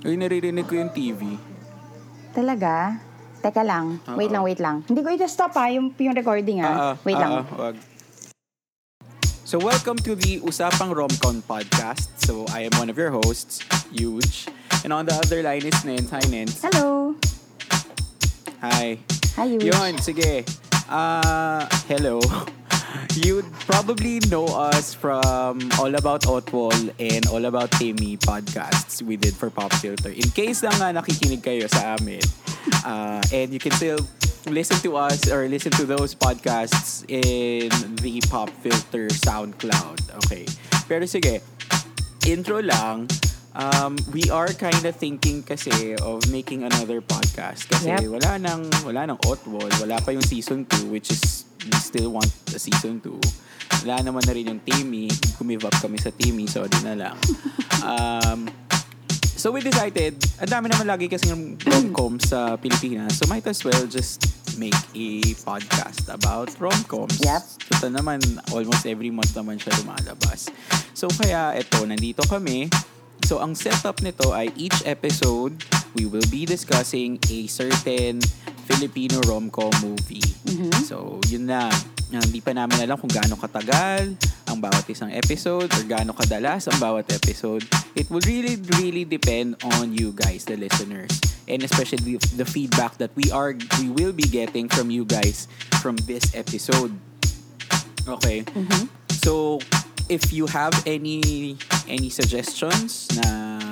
Uy, naririnig ko yung TV. Talaga? Teka lang. Oo. Wait lang, wait lang. Hindi ko ita-stop ha, yung, yung recording Ah, ha. wait ah, lang. ah, wag. So welcome to the Usapang Romcom podcast. So I am one of your hosts, Huge. And on the other line is Nens. Hi, Nens. Hello. Hi. Hi, Yush. Yun, sige. Ah, hello. You'd probably know us from All About Otwol and All About Timmy podcasts we did for Pop Filter. In case lang nga nakikinig kayo sa amin, uh, and you can still listen to us or listen to those podcasts in the Pop Filter SoundCloud. Okay. Pero sige, intro lang, um, we are kind of thinking kasi of making another podcast. Kasi Yep. wala nang, wala nang Otwol, wala pa yung season 2, which is, we still want a season 2. Wala naman na rin yung Timmy. Gumive up kami sa Timmy, sorry na lang. um, so we decided, ang dami naman lagi kasi ng rom-com sa Pilipinas, so might as well just make a podcast about rom-coms. Yep. Total naman, almost every month naman siya lumalabas. So kaya eto, nandito kami. So ang setup nito ay each episode, we will be discussing a certain Filipino rom-com movie. So yun na. Ah, Hindi pa namin alam kung gaano katagal ang bawat isang episode or gaano kadalas ang bawat episode. It will really, really depend on you guys, the listeners. And especially the feedback that we are, we will be getting from you guys from this episode. Okay. So, if you have any any suggestions na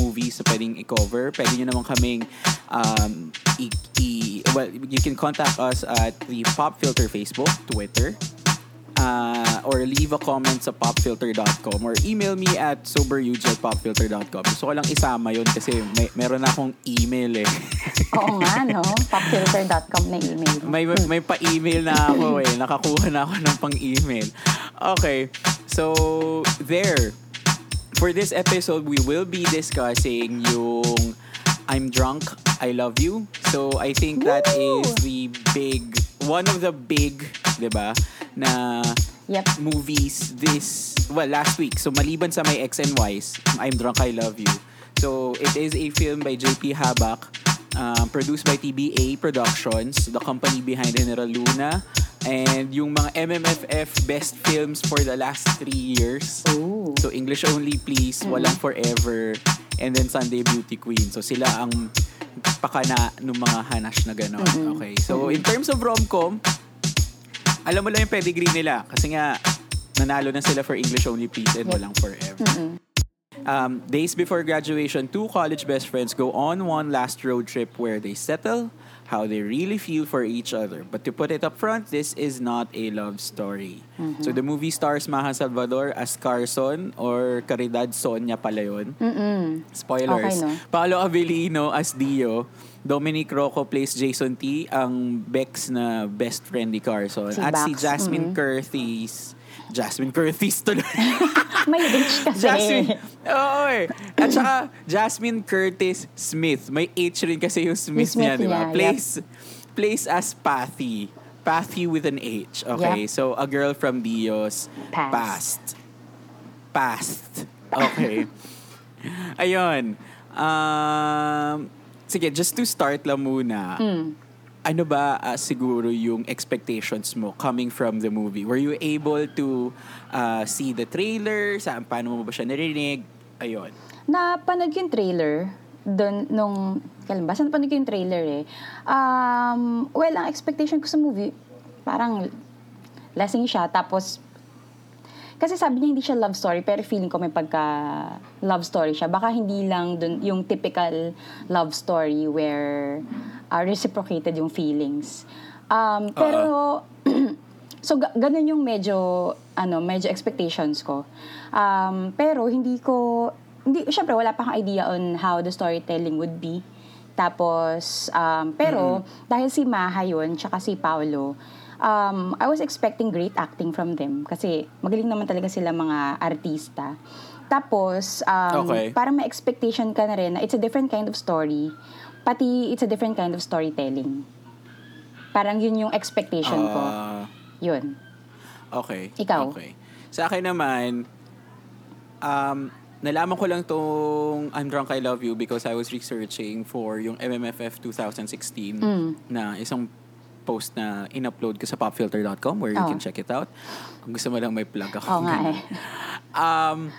movies na pwedeng i-cover, pwede nyo naman kaming um, i, i- well, you can contact us at the Pop Filter Facebook, Twitter, uh, or leave a comment sa popfilter.com or email me at soberhuge at popfilter.com. Gusto ko lang isama yun kasi may, meron na akong email eh. Oo nga, no? Popfilter.com na email. may may pa-email na ako eh. Nakakuha na ako ng pang-email. Okay. So, there. For this episode, we will be discussing yung I'm Drunk, I Love You. So, I think that Woo! is the big, one of the big, di ba, na Yep. movies this, well, last week. So, maliban sa my X and Y's, I'm Drunk, I Love You. So, it is a film by JP Habak, um, produced by TBA Productions, the company behind General Luna, and yung mga MMFF best films for the last three years. Ooh. So, English Only Please, Walang Forever, and then Sunday Beauty Queen. So, sila ang pakana ng mga hanash na gano'n. Okay. So, in terms of rom-com, alam mo lang yung pedigree nila. Kasi nga, nanalo na sila for English Only Please and Walang Forever. Um, days before graduation, two college best friends go on one last road trip where they settle how they really feel for each other. But to put it up front, this is not a love story. So the movie stars Maha Salvador as Carson or Caridad Sonia pala yun. Mm-mm. Spoilers. Okay, no? Paolo Avellino as Dio. Dominic Rocco plays Jason T, ang Bex na best friend ni Carson. Si At si Bax, Jasmine Curtis. Jasmine Curtis tuloy. May H kasi. Jasmine. Oo eh. At saka, Jasmine Curtis Smith. May H rin kasi yung Smith, Smith niya, di ba? niya, Plays, plays as Pathy. Pathy with an H. Okay, Yep. so a girl from Dios Past. past. Past. Okay. Ayun. Um, sige, just to start lang muna. Mm. Ano ba ah, siguro yung expectations mo coming from the movie? Were you able to ah, see the trailer? Saan, paano mo ba siya narinig? Ayun. Napanood yung trailer doon nung kailan ba? Saan napanood yung trailer eh? Um, well, ang expectation ko sa movie, parang lasing siya. Tapos, kasi sabi niya hindi siya love story, pero feeling ko may pagka love story siya. Baka hindi lang dun, yung typical love story where uh, reciprocated yung feelings. Um, pero, so ga- ganun yung medyo, ano, medyo expectations ko. Um, pero hindi ko, hindi, syempre wala pa akong idea on how the storytelling would be. Tapos, um, pero, dahil si Maha yun, tsaka si Paolo, um, I was expecting great acting from them. Kasi, magaling naman talaga sila mga artista. Tapos, um, Okay. parang may expectation ka na rin na it's a different kind of story. Pati, it's a different kind of storytelling. Parang yun yung expectation ko. Ah, Yun. okay. Ikaw? Okay. Sa akin naman, um, nalaman ko lang tong I'm Drunk, I Love You because I was researching for yung MMFF 2016 na isang post na in-upload ko sa popfilter.com where you Oh. can check it out. Kung gusto mo lang may plug ako. Oo nga eh. Um,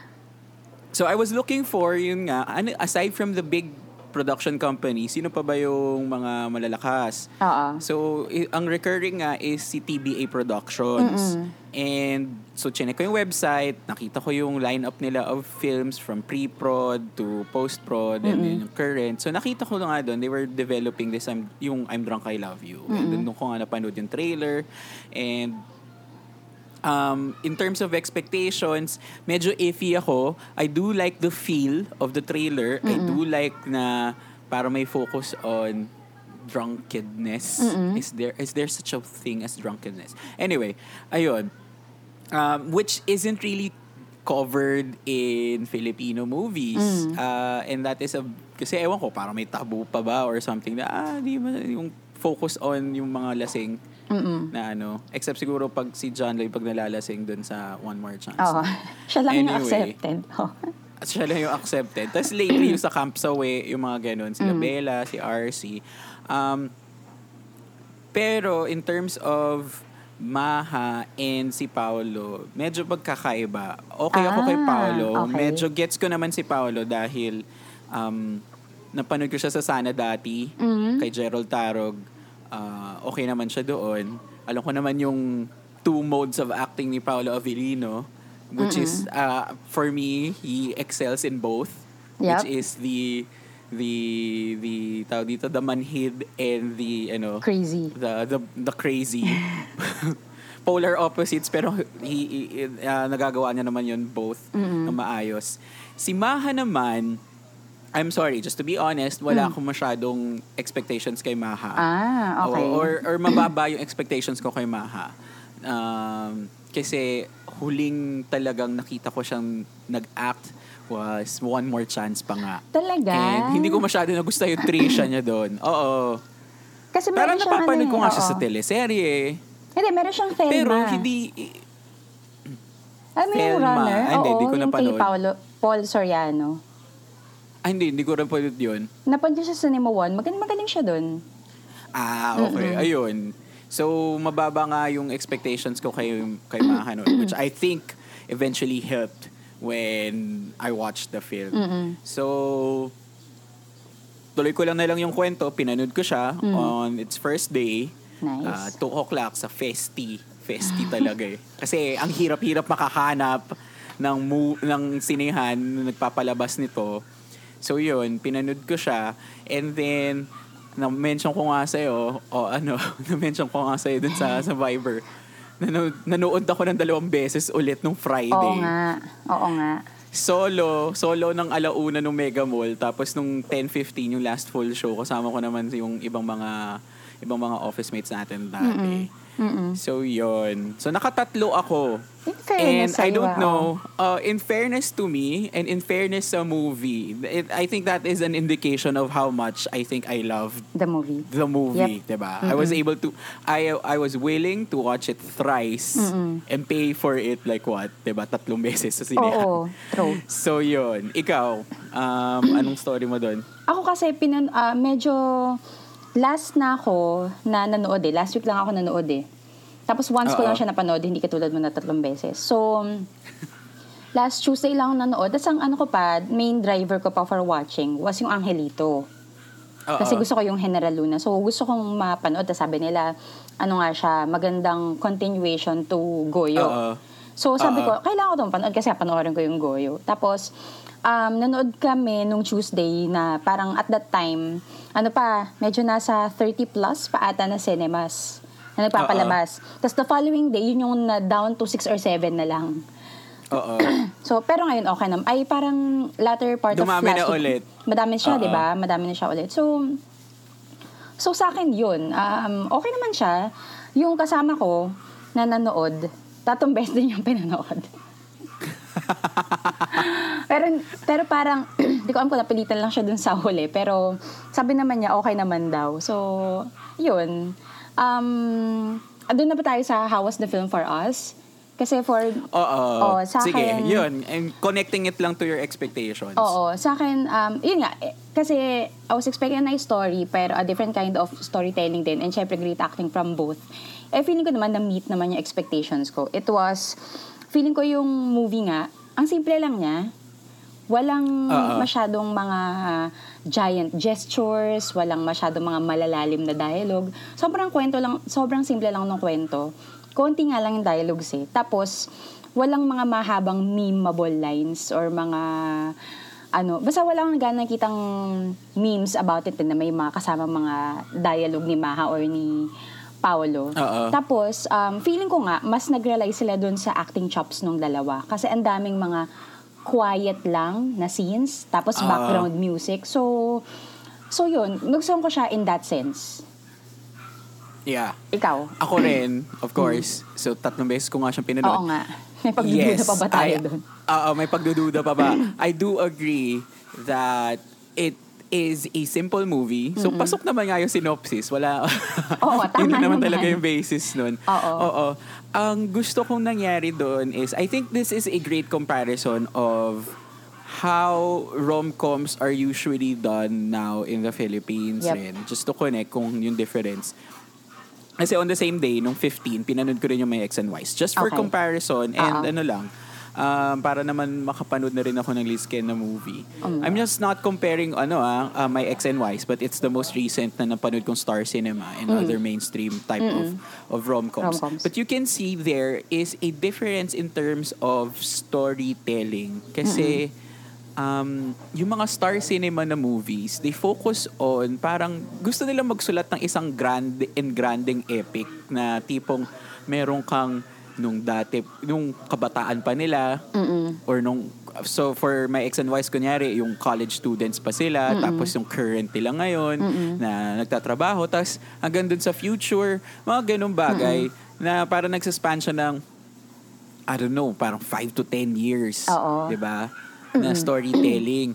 so I was looking for yun nga, aside from the big production company, sino pa ba yung mga malalakas? Oo. So, i- ang recurring nga is si TBA Productions. And so, chinek ko yung website, nakita ko yung lineup nila of films from pre-prod to post-prod and then yung current. So, nakita ko na nga doon, they were developing this, um, yung I'm Drunk, I Love You. And then, doon ko nga napanood yung trailer. And um, in terms of expectations, medyo iffy ako. I do like the feel of the trailer. I do like na para may focus on drunkenness. Is there is there such a thing as drunkenness? Anyway, ayun. Um, which isn't really covered in Filipino movies. Uh, and that is a kasi ewan ko parang may tabu pa ba or something na ah di ba yung focus on yung mga lasing na ano except siguro pag si John Lloyd pag nalalasing dun sa One More Chance. Oo. Siya lang yung Anyway. accepted. Oh. At siya lang yung accepted. Tapos lately, yung sa Camp Sawe, yung mga ganun, sila Bella, si RC. Um, pero in terms of Maha and si Paolo, medyo magkakaiba. Okay ako kay Ah, Paolo. okay. Medyo gets ko naman si Paolo dahil um, napanood ko siya sa Sana dati, Mm-hmm. kay Gerald Tarog. Ah, okay naman siya doon. Alam ko naman yung two modes of acting ni Paolo Avellino, which is, uh, for me, he excels in both. Which Yep. is the the the tawag dito the manhid and the ano Crazy. the the the crazy polar opposites pero he, he- uh, nagagawa niya naman yun both na maayos si Maha naman I'm sorry just to be honest wala akong masyadong expectations kay Maha. Ah, okay. Oo, or or mababa yung expectations ko kay Maha um, kasi huling talagang nakita ko siyang nag-act was One More Chance pa nga Talaga? And hindi ko masyado nagustuhan yung Trisha niya doon. Oo. Kasi Parang siyang napapanood ano ko eh, nga siya sa teleserye. Hindi, meron siyang Thelma. Pero hindi... Alam mo yung runner? Ah, hindi, Oo, hindi ko yung kay napanood. Paolo, Paul Soriano. Ah, hindi. Hindi ko rin panood yun. Ko siya sa Nemo 1. Magaling, magaling siya dun. Ah, okay. Ayun. So, mababa nga yung expectations ko kay, kay Maha nun, which I think eventually helped when I watched the film. So, tuloy ko lang na lang yung kwento. Pinanood ko siya on its first day. Nice. Ah, 2 o'clock sa Festi. Festi talaga eh. Kasi ang hirap-hirap makahanap ng, mu- ng sinehan na nagpapalabas nito. So yun, pinanood ko siya. And then, na-mention ko nga sa'yo, o ano, na-mention ko nga sa'yo dun sa, sa Viber. Nanood, nanood ako ng dalawang beses ulit nung Friday. Oo nga. Oo nga. Solo, solo ng alauna nung Mega Mall. Tapos nung 10.15 yung last full show, kasama ko naman yung ibang mga ibang mga office mates natin dati. So, yun. So, nakatatlo ako. In fairness And I don't ah, know, uh, in fairness to me, and in fairness sa movie, it, I think that is an indication of how much I think I loved The movie. the movie, Yep. 'di ba? I was able to I I was willing to watch it thrice and pay for it like what, 'di ba? Tatlong beses sa sinehan. Oo, true. So, yun. Ikaw, um, anong story mo doon? Ako kasi, pinan, ah, medyo last na ako na nanood eh. Last week lang ako nanood eh. Tapos once ko Oo. lang siya napanood, hindi katulad mo na tatlong beses. So, last Tuesday lang ako nanood. Tapos ang ano ko pa, main driver ko pa for watching was yung Angelito. Oo. Kasi gusto ko yung General Luna. So, gusto kong mapanood. Tapos sabi nila, ano nga siya, magandang continuation to Goyo. Oo. So, sabi Oo. ko, kailangan ko itong panood kasi panoorin ko yung Goyo. Tapos, um, nanood kami nung Tuesday na parang at that time, ano pa, medyo nasa 30 plus pa ata na cinemas na nagpapalabas. Tapos the following day, yun yung na down to 6 or 7 na lang. Oo. So, pero ngayon okay naman. Ay, parang latter part Dumami of last na week. ulit. Madami siya, di ba? Madami na siya ulit. So, so sa akin yun. Um, okay naman siya. Yung kasama ko na nanood, tatong best din yung pinanood. pero pero parang di ko alam kung napilitan lang siya dun sa huli pero sabi naman niya okay naman daw so yun um doon na ba tayo sa how was the film for us Kasi for... Oo. Oo, sa Sige, akin- yun. And connecting it lang to your expectations. Oo, sa akin, um, yun nga, eh, kasi I was expecting a nice story, pero a different kind of storytelling din, and syempre great acting from both. Eh, feeling ko naman na-meet naman yung expectations ko. It was, feeling ko yung movie nga, ang simple lang niya, walang Oo. masyadong mga giant gestures, walang masyadong mga malalalim na dialogue. Sobrang kwento lang, sobrang simple lang ng kwento. Konti nga lang yung dialogues eh. Tapos, walang mga mahabang memeable lines or mga ano, basta wala akong gana nakitang memes about it na may mga kasama mga dialogue ni Maha or ni Paolo. Oo. Tapos, um, feeling ko nga, mas nag-rely sila dun sa acting chops nung dalawa. Kasi ang daming mga quiet lang na scenes, tapos Ah. background music. So, so yun, nagustuhan ko siya in that sense. Yeah. Ikaw? Ako rin, of course. So, tatlong beses ko nga siyang pinanood. Oo nga. May pagdududa pa ba tayo I- dun? Oo, may pagdududa pa ba? I do agree that it is a simple movie. So, pasok naman nga yung synopsis. Wala. Oo, tama Yun naman naman. talaga yung basis nun. Oo. Oo. Ang gusto kong nangyari doon is, I think this is a great comparison of how rom-coms are usually done now in the Philippines Yep. rin. Just to connect kung yung difference. Kasi on the same day, nung 15, pinanood ko rin yung My Ex and Wives. Just for Okay. comparison and Oo. ano lang, um, para naman makapanood na rin ako ng Liz Ken na movie. Um, I'm just not comparing ano ah, uh, My Ex and Wives, but it's the most recent na napanood kong Star Cinema and other mainstream type of of rom-coms. Rom-coms. But you can see there is a difference in terms of storytelling. Kasi um, yung mga star cinema na movies, they focus on parang gusto nila magsulat ng isang grand and granding epic na tipong meron kang nung dati, nung kabataan pa nila, or nung, so for my ex and wives, kunyari, yung college students pa sila, tapos yung current nila ngayon, na nagtatrabaho, tapos hanggang dun sa future, mga ganung bagay, na parang nagsaspan siya ng, I don't know, parang 5 to 10 years. Oo. 'di ba? Na storytelling.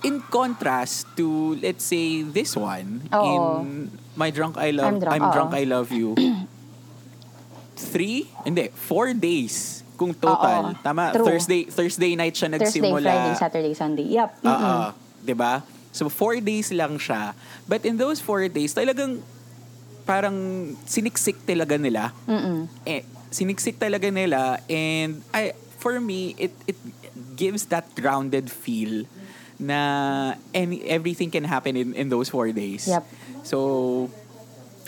In contrast to, let's say, this one, Oo. in My Drunk I Love, I'm Drunk, I'm Drunk. I Love You, three, hindi, four days kung total. Oo. Tama, True. Thursday Thursday night siya Thursday, nagsimula. Friday, Saturday, Sunday. Yep. Oo, Mm-mm. 'di ba? So four days lang siya. But in those four days, talagang parang siniksik talaga nila. Mm-mm. Eh, siniksik talaga nila and I for me it it gives that grounded feel na any everything can happen in in those four days. Yep. So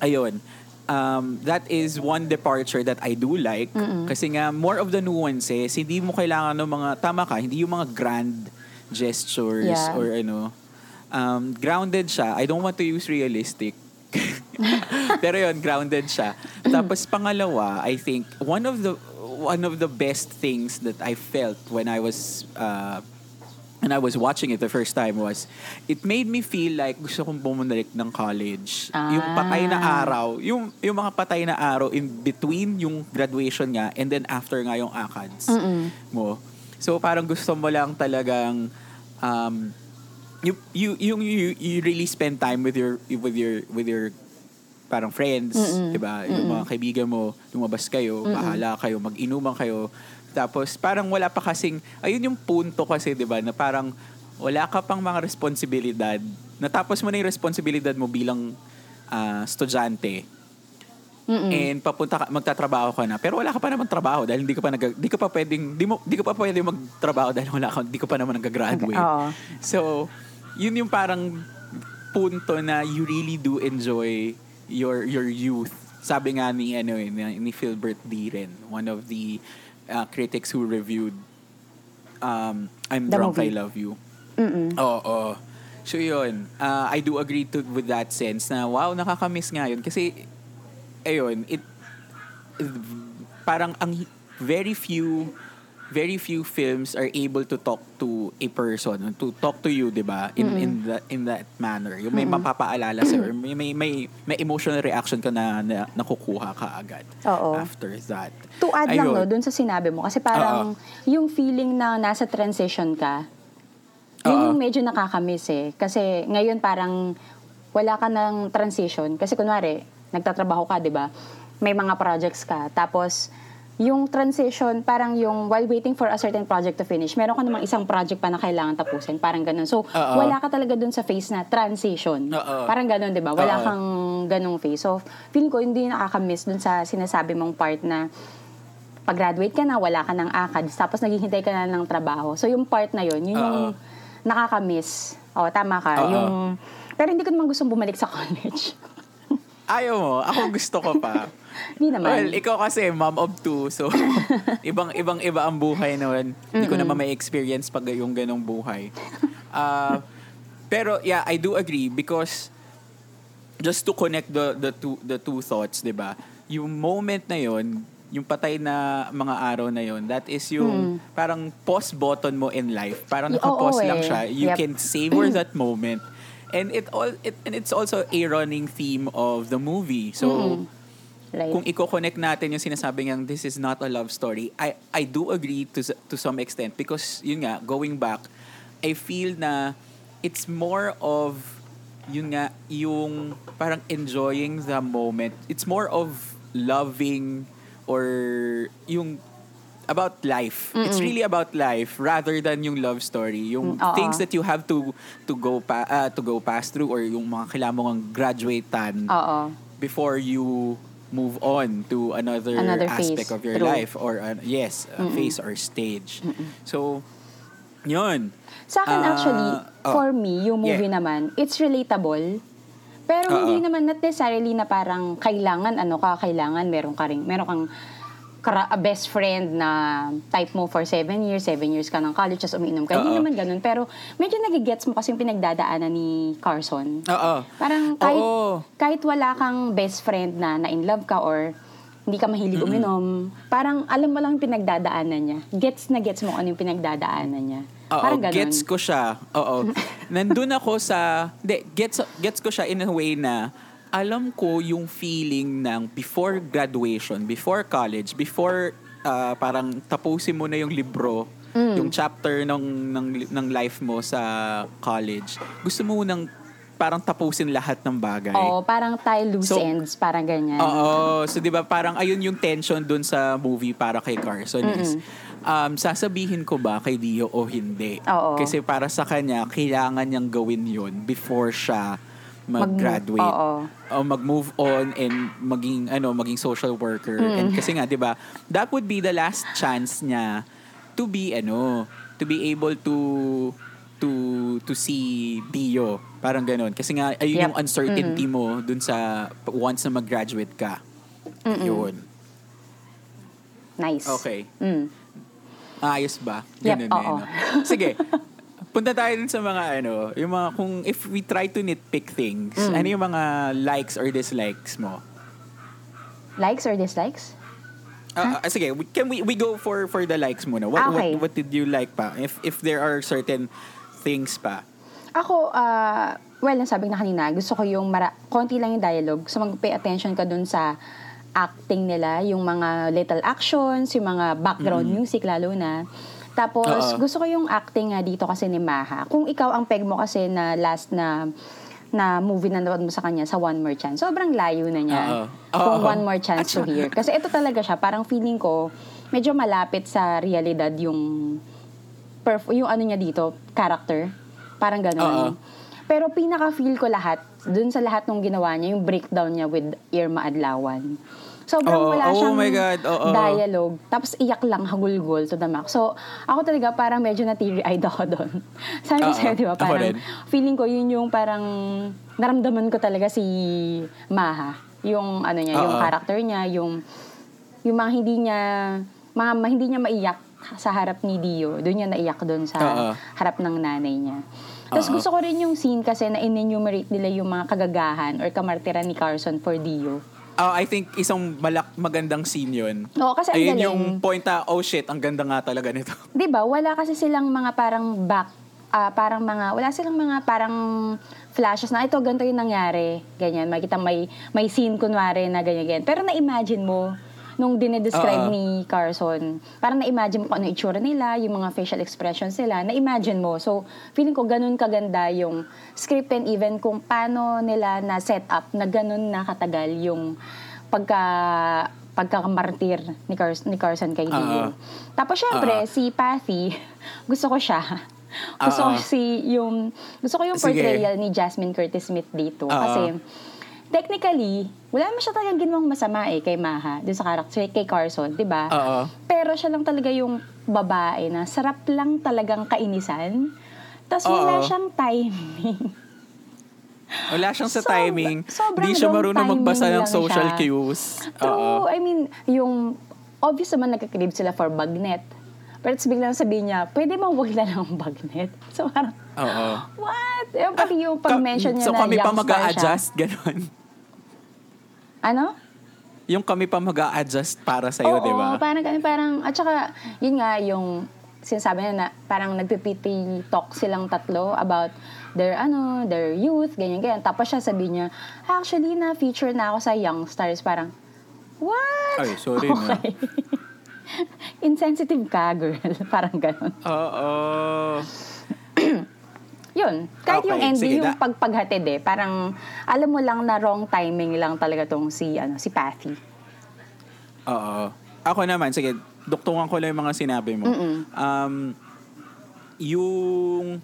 ayun. Um, that is one departure that I do like. Kasi nga more of the nuances hindi mo kailangan ng mga tama ka hindi yung mga grand gestures Yeah. or ano. Um, grounded siya. I don't want to use realistic. Pero yun grounded siya. Tapos pangalawa I think one of the one of the best things that I felt when I was uh, when I was watching it the first time was it made me feel like gusto kong bumalik ng college. Yung Ah. patay na araw, yung yung mga patay na araw in between yung graduation nga and then after nga yung ACADS mo. So parang gusto mo lang talagang um you you you you, you really spend time with your with your with your parang friends, 'di ba? Yung mga kaibigan mo, lumabas kayo, bahala kayo, mag-inuman kayo. Tapos parang wala pa kasing ayun yung punto kasi 'di ba na parang wala ka pang mga responsibilidad. Natapos mo na yung responsibilidad mo bilang ah, estudyante. And papunta ka, magtatrabaho ka na. Pero wala ka pa naman trabaho dahil hindi ka pa nag di ka pa pwedeng di mo di ka pa pwedeng magtrabaho dahil wala ka di ka pa naman nag-graduate. Oo. So, yun yung parang punto na you really do enjoy your your youth. Sabi nga ni ano eh, ni, ni Philbert Diren, one of the uh, critics who reviewed um, I'm The Drunk, I movie. Love You. Mm-mm. Oo. So yun, uh, I do agree to with that sense na wow, nakakamiss nga yun. Kasi, ayun, it, parang ang very few very few films are able to talk to a person, to talk to you, 'di ba? In in that in that manner. Yung may mapapaalala sa may, may may may emotional reaction ka na, na nakukuha ka agad Oo. after that. To add lang, Ayun. no, dun sa sinabi mo. Kasi parang yung feeling na nasa transition ka, yun yung medyo nakakamiss eh. Kasi ngayon parang wala ka ng transition. Kasi kunwari, nagtatrabaho ka, di ba? May mga projects ka. Tapos, yung transition, parang yung while waiting for a certain project to finish, meron ka namang isang project pa na kailangan tapusin. Parang ganun. So, Oo. wala ka talaga dun sa phase na transition. Oo. Parang ganun, di ba? Wala Oo. kang ganung phase. So, feeling ko hindi nakaka-miss dun sa sinasabi mong part na pag-graduate ka na, wala ka ng ACAD, tapos naghihintay ka na ng trabaho. So, yung part na yun, yun yung Oo. nakaka-miss. O, tama ka. Oo. Yung, pero hindi ko naman gustong bumalik sa college. Ayaw mo. Ako gusto ko pa. Hindi naman. Well, ikaw kasi mom of two, so ibang ibang iba ang buhay noon. Hindi ko naman may experience pag yung ganong buhay. Ah, pero yeah, I do agree because just to connect the the two the two thoughts, 'di ba? Yung moment na yon, yung patay na mga araw na yon, that is yung parang pause button mo in life. Parang naka-pause oo lang eh. siya. You Yep. can savor that moment. And it all it and it's also a running theme of the movie. So Right. kung i-connect natin yung sinasabi niyang this is not a love story, I I do agree to to some extent because yun nga going back, I feel na it's more of yun nga yung parang enjoying the moment. It's more of loving or yung about life. It's really about life rather than yung love story. Yung Mm, oo. things that you have to to go pa ah, to go past through or yung mga kailangan mong graduatean Oo. before you move on to another, Another aspect phase. of your True. life or uh, yes, a phase or stage. So, yun. Sa akin Ah, actually, oh. for me, yung movie Yeah. naman, it's relatable. Pero Oo. hindi naman not necessarily na parang kailangan ano ka, kailangan meron ka ring, meron kang a best friend na type mo for seven years, seven years ka ng college, tapos umiinom ka. Hindi Oo. naman ganun. Pero medyo nagigets mo kasi yung pinagdadaanan ni Carson. Oo. Parang kahit, Oo. kahit wala kang best friend na na-in love ka or hindi ka mahilig uminom, parang alam mo lang yung pinagdadaanan niya. Gets na gets mo ano yung pinagdadaanan niya. Oo, parang ganun. gets ko siya. Oo. Nandun ako sa, hindi, gets, gets ko siya in a way na alam ko yung feeling ng before graduation, before college, before ah, parang tapusin mo na yung libro, Mm. yung chapter ng, ng, ng life mo sa college, gusto mo nang parang tapusin lahat ng bagay. Oo, parang tie loose So- ends, parang ganyan. Oo. So, di ba, parang ayun yung tension dun sa movie para kay Carson is, um, sasabihin ko ba kay Dio o hindi? Oo. Kasi para sa kanya, kailangan niyang gawin yun before siya mag-graduate. Oo. O mag-move on and maging, ano, maging social worker. Mm. And kasi nga, di ba, that would be the last chance niya to be, ano, to be able to to to see Dio. Parang ganun. Kasi nga, ayun Yep. yung uncertainty mo dun sa once na mag-graduate ka. Yun. Nice. Okay. Mm. Ayos ba? Yep, Ganun eh, oo. no? Sige. Punta tayo dun sa mga ano, yung mga kung if we try to nitpick things, Mm. ano yung mga likes or dislikes mo? Likes or dislikes? Ah, ah, sige, we- can we we go for for the likes muna? What okay. what what did you like pa? If if there are certain things pa. Ako, ah, well, ang sabi ko na kanina, gusto ko yung mara- konti lang yung dialogue. So, mag-pay attention ka dun sa acting nila, yung mga little actions, yung mga background music lalo na. Tapos, Oo. gusto ko yung acting nga dito kasi ni Maha. Kung ikaw ang peg mo kasi na last na na movie na nanood mo sa kanya sa One More Chance. Sobrang layo na niya. Kung Oo. One More Chance to At Hear. Kasi ito talaga siya, parang feeling ko, medyo malapit sa realidad yung perf- yung ano niya dito, character. Parang Oo. gano'n. Pero pinaka-feel ko lahat, dun sa lahat ng ginawa niya, yung breakdown niya with Irma Adlawan. Sobrang Oo. wala Oh siyang my God, oo. dialogue. Tapos iyak lang, hagulgol to the max. So, ako talaga parang medyo na teary-eyed ako doon. Sabi ko sa'yo, di ba? Parang feeling ko yun yung parang naramdaman ko talaga si Maha. Yung ano niya, yung Oo. character niya, yung yung mga hindi niya mga, mga hindi niya maiyak sa harap ni Dio. Doon niya naiyak doon sa Oo. harap ng nanay niya. Tapos gusto ko rin yung scene kasi na in-enumerate nila yung mga kagagahan or kamartiran ni Carson for Dio. Oh, I think isang malak magandang scene yun. Oo, kasi ang Ayun galing. yung point na, oh shit, ang ganda nga talaga nito. 'Di ba? Wala kasi silang mga parang back ah, parang mga wala silang mga parang flashes na ito ganito yung nangyari. Ganyan, makita may may scene kunwari na ganyan ganyan. Pero na-imagine mo nung dinedescribe Oo. ni Carson, parang na-imagine mo kung ano itsura nila, yung mga facial expressions nila, na-imagine mo. So, feeling ko ganun kaganda yung script and even kung paano nila na set up na ganun na katagal yung pagka pagkakamartir ni, Car- ni Carson kay Dio. Oo. Tapos syempre, Oo. si Pathy, gusto ko siya. Gusto ko Oo. si yung gusto ko yung Sige. portrayal ni Jasmine Curtis Smith dito Oo. kasi technically wala naman siya talagang ginawang masama eh kay Maha, dun sa character kay Carson, 'di ba? Oo. Pero siya lang talaga yung babae na sarap lang talagang kainisan. Tapos wala siyang timing. Wala siyang sa Sobra- timing. sobrang Hindi siya marunong magbasa ng social siya. cues. True. Oo. I mean, yung obvious naman nagkakrib sila for bagnet. Pero tapos biglang sabihin niya, pwede mo wag na lang bagnet. So parang, Oo. what? Yung pati yung pag-mention niya so na kami pa young mag star siya. adjust ganun. Ano? Yung kami pa mag adjust para sa'yo, Oo, di ba? parang, parang, at saka, yun nga, yung sinasabi na, na parang nagpipiti talk silang tatlo about their, ano, their youth, ganyan, ganyan. Tapos siya sabi niya, actually, na-feature na ako sa Young Stars. Parang, what? Ay, sorry na. okay. Insensitive ka, girl. parang ganun. Oo. Yun. Kahit Okay, yung ending, sige, yung pagpaghatid eh, parang, alam mo lang na wrong timing lang talaga tong si, ano, si Pathy. Oo. Ako naman, sige, duktungan ko lang yung mga sinabi mo. Mm-mm. Um, yung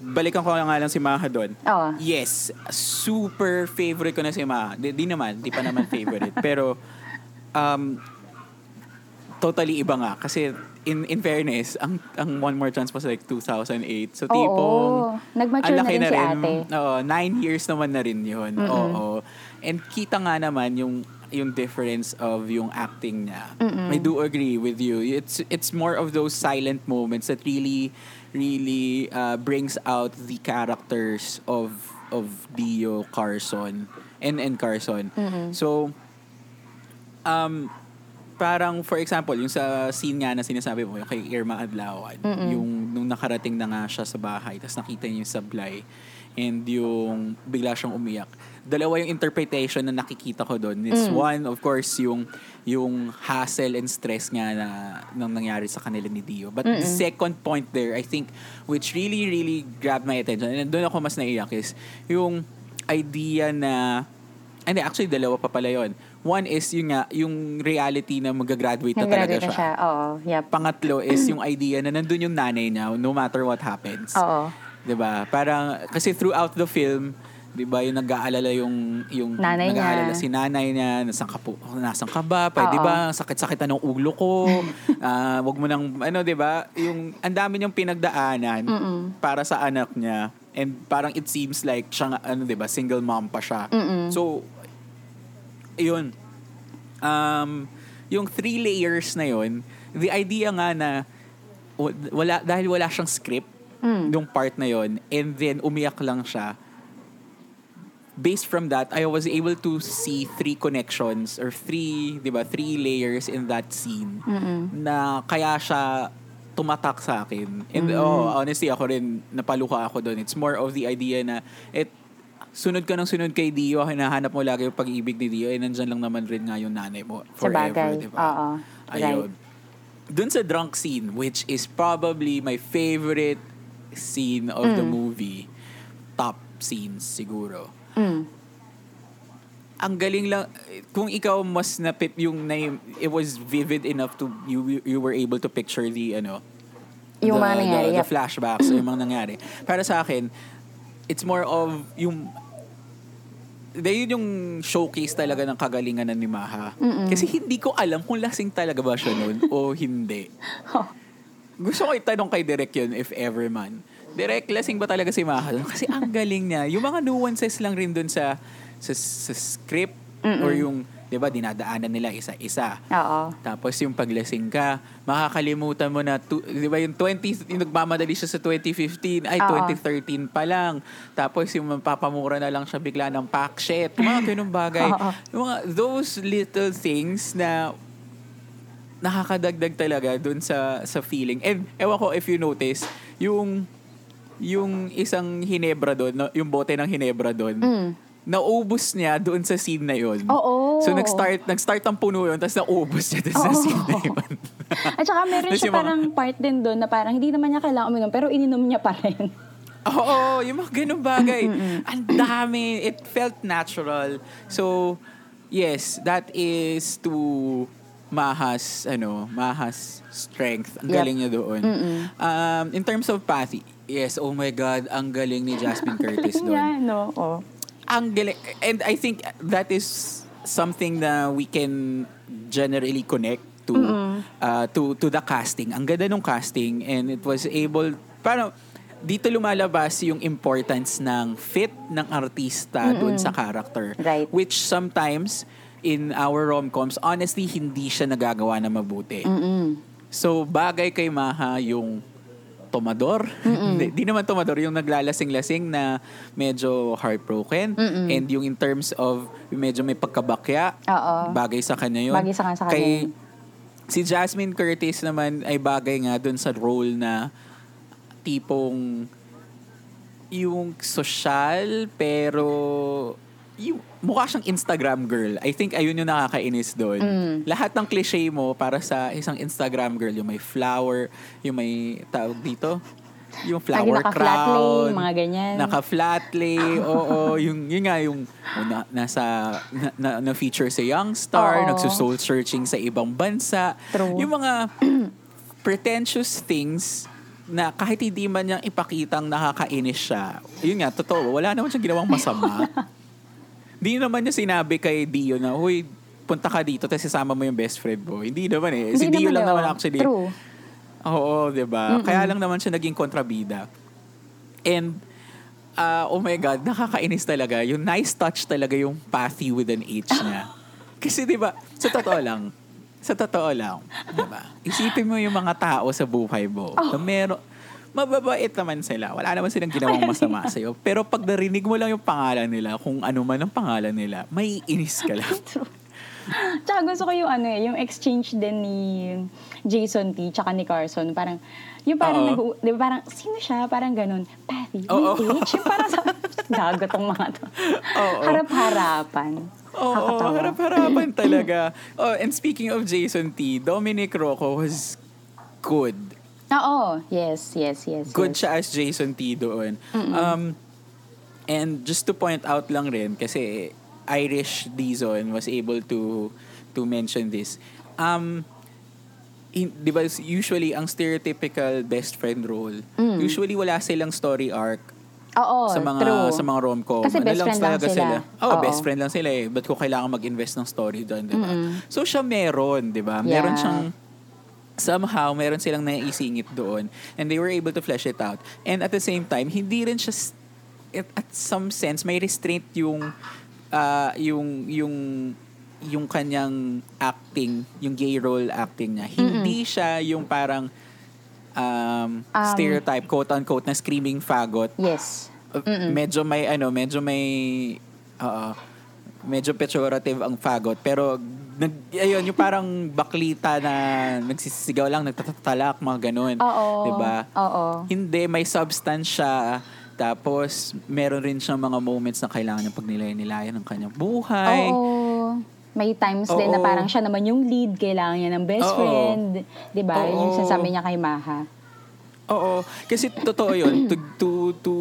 balikan ko nga lang si Maha doon. Oo. Yes, super favorite ko na si Maha. Di, di naman, di pa naman favorite. pero, um, totally iba nga. Kasi, in in fairness, ang ang One More Chance was like 2008. So, tipong... Nag-mature na laki rin si ate. Oo, nine years naman na rin yun. Oo. And kita nga naman yung yung difference of yung acting niya. I do agree with you. It's it's more of those silent moments that really really uh, brings out the characters of of Dio Carson and and Carson. So um parang for example, yung sa scene nga na sinasabi mo, yung kay Irma Adlawan, yung nung nakarating na nga siya sa bahay, tapos nakita niya yung sablay, and yung bigla siyang umiyak. Dalawa yung interpretation na nakikita ko doon. It's one, of course, yung yung hassle and stress nga na nang nangyari sa kanila ni Dio. But the second point there, I think, which really, really grabbed my attention, and doon ako mas naiyak is, yung idea na hindi, actually, dalawa pa pala yun. One is yung nga, yung reality na mag-graduate na talaga siya. siya. Oo. Yep. Pangatlo is yung idea na nandun yung nanay niya no matter what happens. Oo. 'Di ba? Parang kasi throughout the film, 'di ba, yung nag-aalala yung yung Nanay nag-aalala niya. si nanay niya, nasan ka po, nasan ka ba? Pwede Oo. ba sakit-sakit ng ulo ko? Ah, wag mo nang ano, 'di ba? Yung ang dami niyang pinagdaanan para sa anak niya. And parang it seems like siya nga, ano, 'di ba, single mom pa siya. So yun. Um, yung three layers na yun, the idea nga na wala dahil wala siyang script yung part na yun and then umiyak lang siya. Based from that I was able to see three connections or three 'di ba three layers in that scene na kaya siya tumatak sa akin. And oh honestly ako rin napaluka ako doon it's more of the idea na it sunod ka ng sunod kay Dio, hinahanap mo lagi yung pag-ibig ni Dio, eh, nandyan lang naman rin nga yung nanay mo forever, bagay. di ba? Oo. Ayun. Dun sa drunk scene, which is probably my favorite scene of the movie, top scenes siguro. Mm. Ang galing lang, kung ikaw mas napip yung name, it was vivid enough to, you you were able to picture the, ano, Yung the, mga nangyari, the, the yep. flashbacks o yung mga nangyari. Para sa akin, it's more of yung dahil yun yung showcase talaga ng kagalingan ni Maha. Kasi hindi ko alam kung lasing talaga ba siya noon o hindi. Oh. Gusto ko itanong kay Direk yun, if ever man. Direk, lasing ba talaga si Maha? doon? Kasi ang galing niya. Yung mga nuances lang rin dun sa, sa, sa script or yung, di ba, dinadaanan nila isa-isa. Oo. Tapos yung paglasing ka, makakalimutan mo na, tu- di ba yung 20, yung nagmamadali siya sa 2015, ay Oo. 2013 pa lang. Tapos yung mapapamura na lang siya bigla ng pack shit. Yung mga ganung bagay. Oo. Yung mga, those little things na nakakadagdag talaga dun sa sa feeling. And ewan ko if you notice, yung yung isang hinebra doon, no, yung bote ng hinebra doon, Mm. Naubos niya doon sa scene na yun. Oo. So nag-start nag-start ang puno yun, tapos naubos niya doon sa scene na yun. At saka meron siya mga- parang part din doon na parang hindi naman niya kailangan uminom pero ininom niya pa rin. Oo, yung mga ganun bagay. Ang dami. It felt natural. So, yes, that is to Mahas, ano, Mahas strength. Ang Yep. galing niya doon. Um, in terms of Pathy, yes, oh my God, ang galing ni Jasmine Curtis doon. yeah, no. Oh. Ang galing. And I think that is something na we can generally connect to uh, to to the casting. Ang ganda ng casting and it was able para dito lumalabas yung importance ng fit ng artista doon sa character. Right. Which sometimes in our rom-coms, honestly, hindi siya nagagawa na mabuti. So, bagay kay Maha yung tomador. Di, di naman tomador, yung naglalasing-lasing na medyo heartbroken. And yung in terms of medyo may pagkabakya, Oo. bagay sa kanya yun. Bagay sa, sa kanya. Kay, si Jasmine Curtis naman ay bagay nga dun sa role na tipong yung social pero yung mukha siyang Instagram girl. I think ayun yung nakakainis doon. Mm. Lahat ng cliche mo para sa isang Instagram girl, yung may flower, yung may tawag dito, yung flower lay, crown, mga ganyan. Naka-flat lay, oo, yung yun nga yung oh, na, nasa na, na, feature sa Young Star, Oo. nagso-soul searching sa ibang bansa. True. Yung mga pretentious things na kahit hindi man niyang ipakitang nakakainis siya, yun nga, totoo, wala naman siyang ginawang masama. Hindi naman niya sinabi kay Dio na, huy, punta ka dito tapos sasama mo yung best friend mo. Hindi naman eh. si Hindi Dio lang naman actually. True. Oo, 'di ba? Kaya lang naman siya naging kontrabida. And ah, oh my god, nakakainis talaga. Yung nice touch talaga yung pathy with an H niya. Kasi 'di ba, sa totoo lang, sa totoo lang, 'di ba? Isipin mo yung mga tao sa buhay mo. Na meron mababait naman sila. Wala naman silang ginawang masama sa iyo. Pero pag narinig mo lang yung pangalan nila, kung ano man ang pangalan nila, may inis ka lang. Tsaka gusto ko yung ano eh, yung exchange din ni Jason T tsaka ni Carson. Parang, yung parang, nag, di ba parang, sino siya? Parang ganun. Pathy, Oo. may H. Yung parang sa, gago tong mga to. Oo. Harap-harapan. Oo, Nakakatawa. harap-harapan talaga. Oh, and speaking of Jason T, Dominic Rocco was good. Oo, yes, yes, yes. Good yes. siya as Jason T doon. Um, and just to point out lang rin, kasi Irish Dizon was able to to mention this. Um, in, di ba, usually, ang stereotypical best friend role, usually wala silang story arc Oo, sa mga true. sa mga rom-com. Kasi best friend lang talaga sila. Oh, Oo. best friend lang sila eh. But ko kailangan mag-invest ng story doon, di ba? So siya meron, di ba? Meron Yeah. siyang somehow meron silang naiisingit doon and they were able to flesh it out. And at the same time, hindi rin siya at, at some sense may restraint yung ah, yung yung yung kanyang acting, yung gay role acting niya. Hindi siya yung parang um, Um, stereotype quote unquote na screaming fagot Yes. Uh, medyo may ano, medyo may oo, medyo pejorative ang fagot pero nag ayun yung parang baklita na nagsisigaw lang nagtatatalak mga ganun. Oo. 'Di ba? Oo. Hindi may substance siya tapos meron rin siyang mga moments na kailangan niyang pagnilay-nilayan ng kanyang buhay. Oo. May times din na Oo. parang siya naman yung lead, kailangan niya ng best Oo. friend. Di ba? Yung Oo. sinasabi niya kay Maha. Oo, kasi totoo 'yun to to to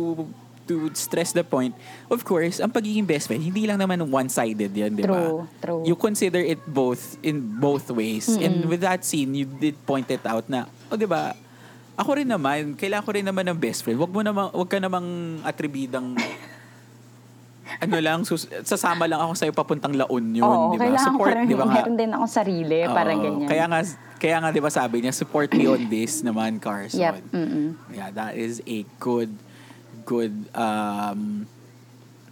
to stress the point. Of course, ang pagiging best friend hindi lang naman one-sided 'yan, 'di ba? True, true. You consider it both in both ways. And with that scene, you did point it out na, oh 'di ba? Ako rin naman, kailangan ko rin naman ng best friend. Wag mo namang wag ka namang atribidang ano lang, sus- sasama lang ako sa'yo papuntang La Union, Oo, di ba? Support, di ba meron din akong sarili, Oo, parang ganyan. Kaya nga, kaya nga 'di ba sabi niya, support me on this naman, Carson. Yep, mm-mm. Yeah, that is a good good um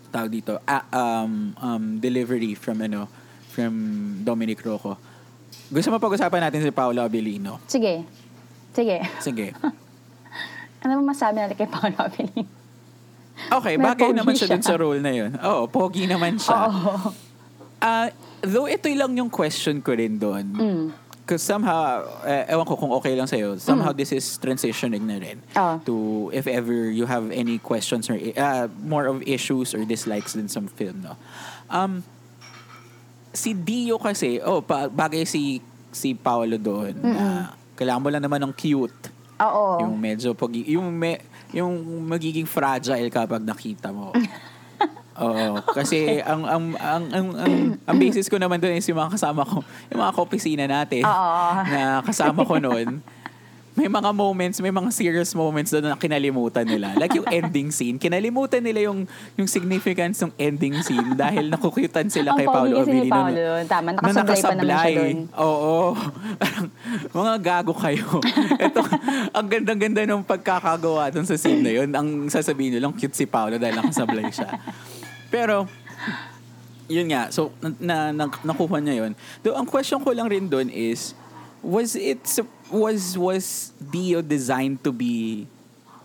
tawag dito, ah, um, um, delivery from ano from Dominic Rocco. Gusto mo pag-usapan natin si Paolo Abilino? Sige. Sige. Sige. Ano ba masabi natin kay Paolo Abilino? Okay, May bagay naman siya siya. dun sa role na yun. Oo, pogi naman siya. Oo. Ah, though ito lang yung question ko rin doon. Mm. Because somehow, eh, ewan ko kung okay lang sa'yo, somehow this is transitioning na rin Oo. to if ever you have any questions or uh, more of issues or dislikes din sa film, no? Um, si Dio kasi, oh, pa, bagay si si Paolo doon na kailangan mo lang naman ng cute. Oo. Yung medyo pag yung me, yung magiging fragile kapag nakita mo. Oo, kasi ang ang ang ang ang, ang basis ko naman doon is yung mga kasama ko, yung mga kopisina natin Oo. na kasama ko noon. May mga moments, may mga serious moments doon na kinalimutan nila. Like yung ending scene, kinalimutan nila yung yung significance ng ending scene dahil nakukyutan sila Ang kay pogi Paolo kasi ni. Paolo. Tama, nakasablay pa naman siya doon. Oo. mga gago kayo. Ito, ang ganda-ganda ng pagkakagawa doon sa scene na yun. Ang sasabihin nyo lang, cute si Paolo dahil nakasablay siya. Pero, yun nga. So, na, na, nakuha niya yun. Though, ang question ko lang rin doon is, was it, was, was Dio designed to be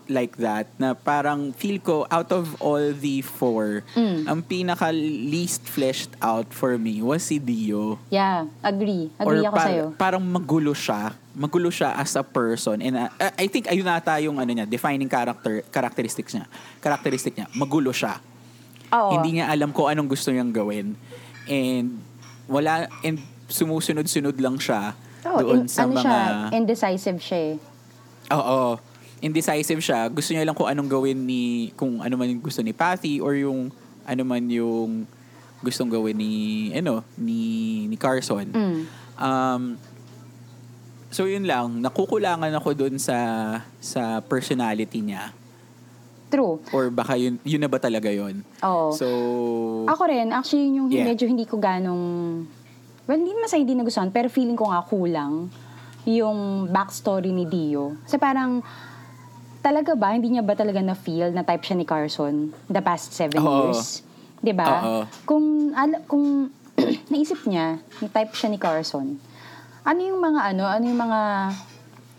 like that na parang feel ko out of all the four Mm. ang pinaka least fleshed out for me was si Dio Yeah, agree. Agree ako par- sa'yo. parang magulo siya magulo siya as a person and uh, I think ayun nata yung ano niya defining character characteristics niya characteristic niya magulo siya Oo. hindi niya alam kung anong gusto niyang gawin and wala and sumusunod-sunod lang siya Oo, doon in- sa ano mga siya, indecisive siya eh. Oo. Indecisive siya. Gusto niya lang kung anong gawin ni, kung ano man yung gusto ni Patty or yung ano man yung gustong gawin ni, ano, ni, ni Carson. Mm. Um, so yun lang, nakukulangan ako dun sa sa personality niya. True. Or baka yun, yun na ba talaga yun? Oo. So, Ako rin, actually, yun yung Yeah. medyo hindi ko ganong... Well, hindi naman sa hindi nagustuhan, pero feeling ko nga kulang yung backstory ni Dio. Kasi parang, talaga ba, hindi niya ba talaga na-feel na type siya ni Carson the past seven Oo. years? 'Di ba? Oo. Kung, al- kung naisip niya na type siya ni Carson, ano yung mga ano, ano yung mga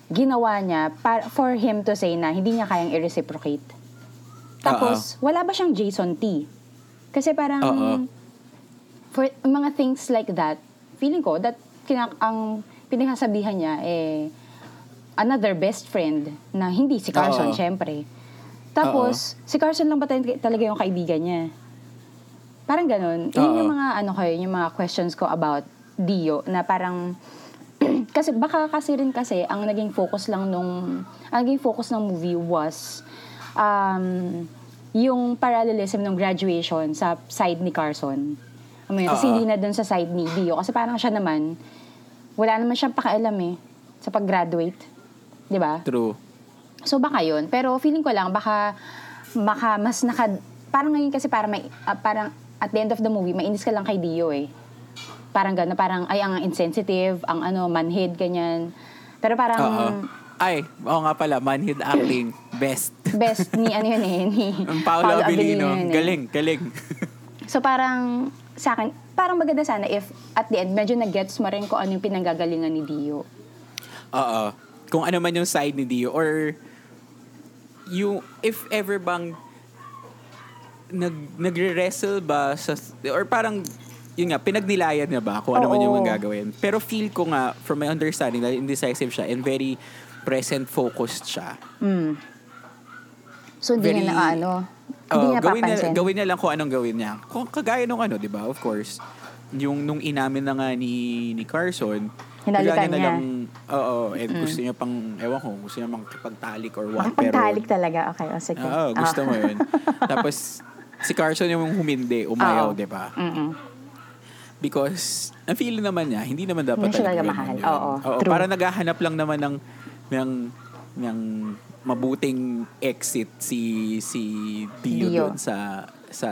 ginawa niya para, for him to say na hindi niya kayang i-reciprocate? Tapos, wala ba siyang Jason T? Kasi parang, Oo. for mga things like that, feeling ko that kinak ang pinagsasabihan niya eh another best friend na hindi si Carson, Oo. syempre. Tapos, si Carson lang ba tal- talaga yung kaibigan niya? Parang ganun. Yun Oo. yung mga ano ko, yung mga questions ko about Dio na parang kasi baka kasi rin kasi ang naging focus lang nung ang naging focus ng movie was um, yung parallelism ng graduation sa side ni Carson. Mo yun? Tapos Oo. hindi na dun sa side ni Dio. Kasi parang siya naman, wala naman siyang pakialam eh sa pag-graduate. Di ba? true. So baka yun. Pero feeling ko lang, baka, baka mas naka, parang ngayon kasi parang may, ah, parang at the end of the movie, mainis ka lang kay Dio eh. Parang gano'n, parang ay ang insensitive, ang ano, manhid, ganyan. Pero parang Oo. Ay, oo nga pala, manhood acting, best. Best ni ano yun eh, ni Ang Paolo Abilino, yun eh. galing, galing. So parang sa akin, parang maganda sana if at the end, medyo nag-gets mo rin kung ano yung pinanggagalingan ni Dio. Oo. Kung ano man yung side ni Dio or yung if ever bang nag nagre-wrestle ba sa or parang yun nga pinagnilayan niya ba kung ano man yung gagawin. Pero feel ko nga from my understanding na indecisive siya and very present focused siya. Mm. So hindi Very- na ano, hindi Oh, niya gawin niya, gawin niya lang kung anong gawin niya. Kung kagaya nung ano, 'di ba? Of course. Yung nung inamin na nga ni ni Carson, Hinalikan niya. lang, oo, and gusto niya pang, ewan ko, gusto niya makipagtalik or what. Makapagtalik talaga. Okay, o sige. Oo, gusto Ah. mo yun. Tapos, si Carson yung humindi, umayaw, Oo. di ba? Mm-mm. Because, ang feeling naman niya, hindi naman dapat Hindi talaga mahal. yun. Oo, true. Para naghahanap lang naman ng, ng, ng mabuting exit si si Dio, Dio. doon sa sa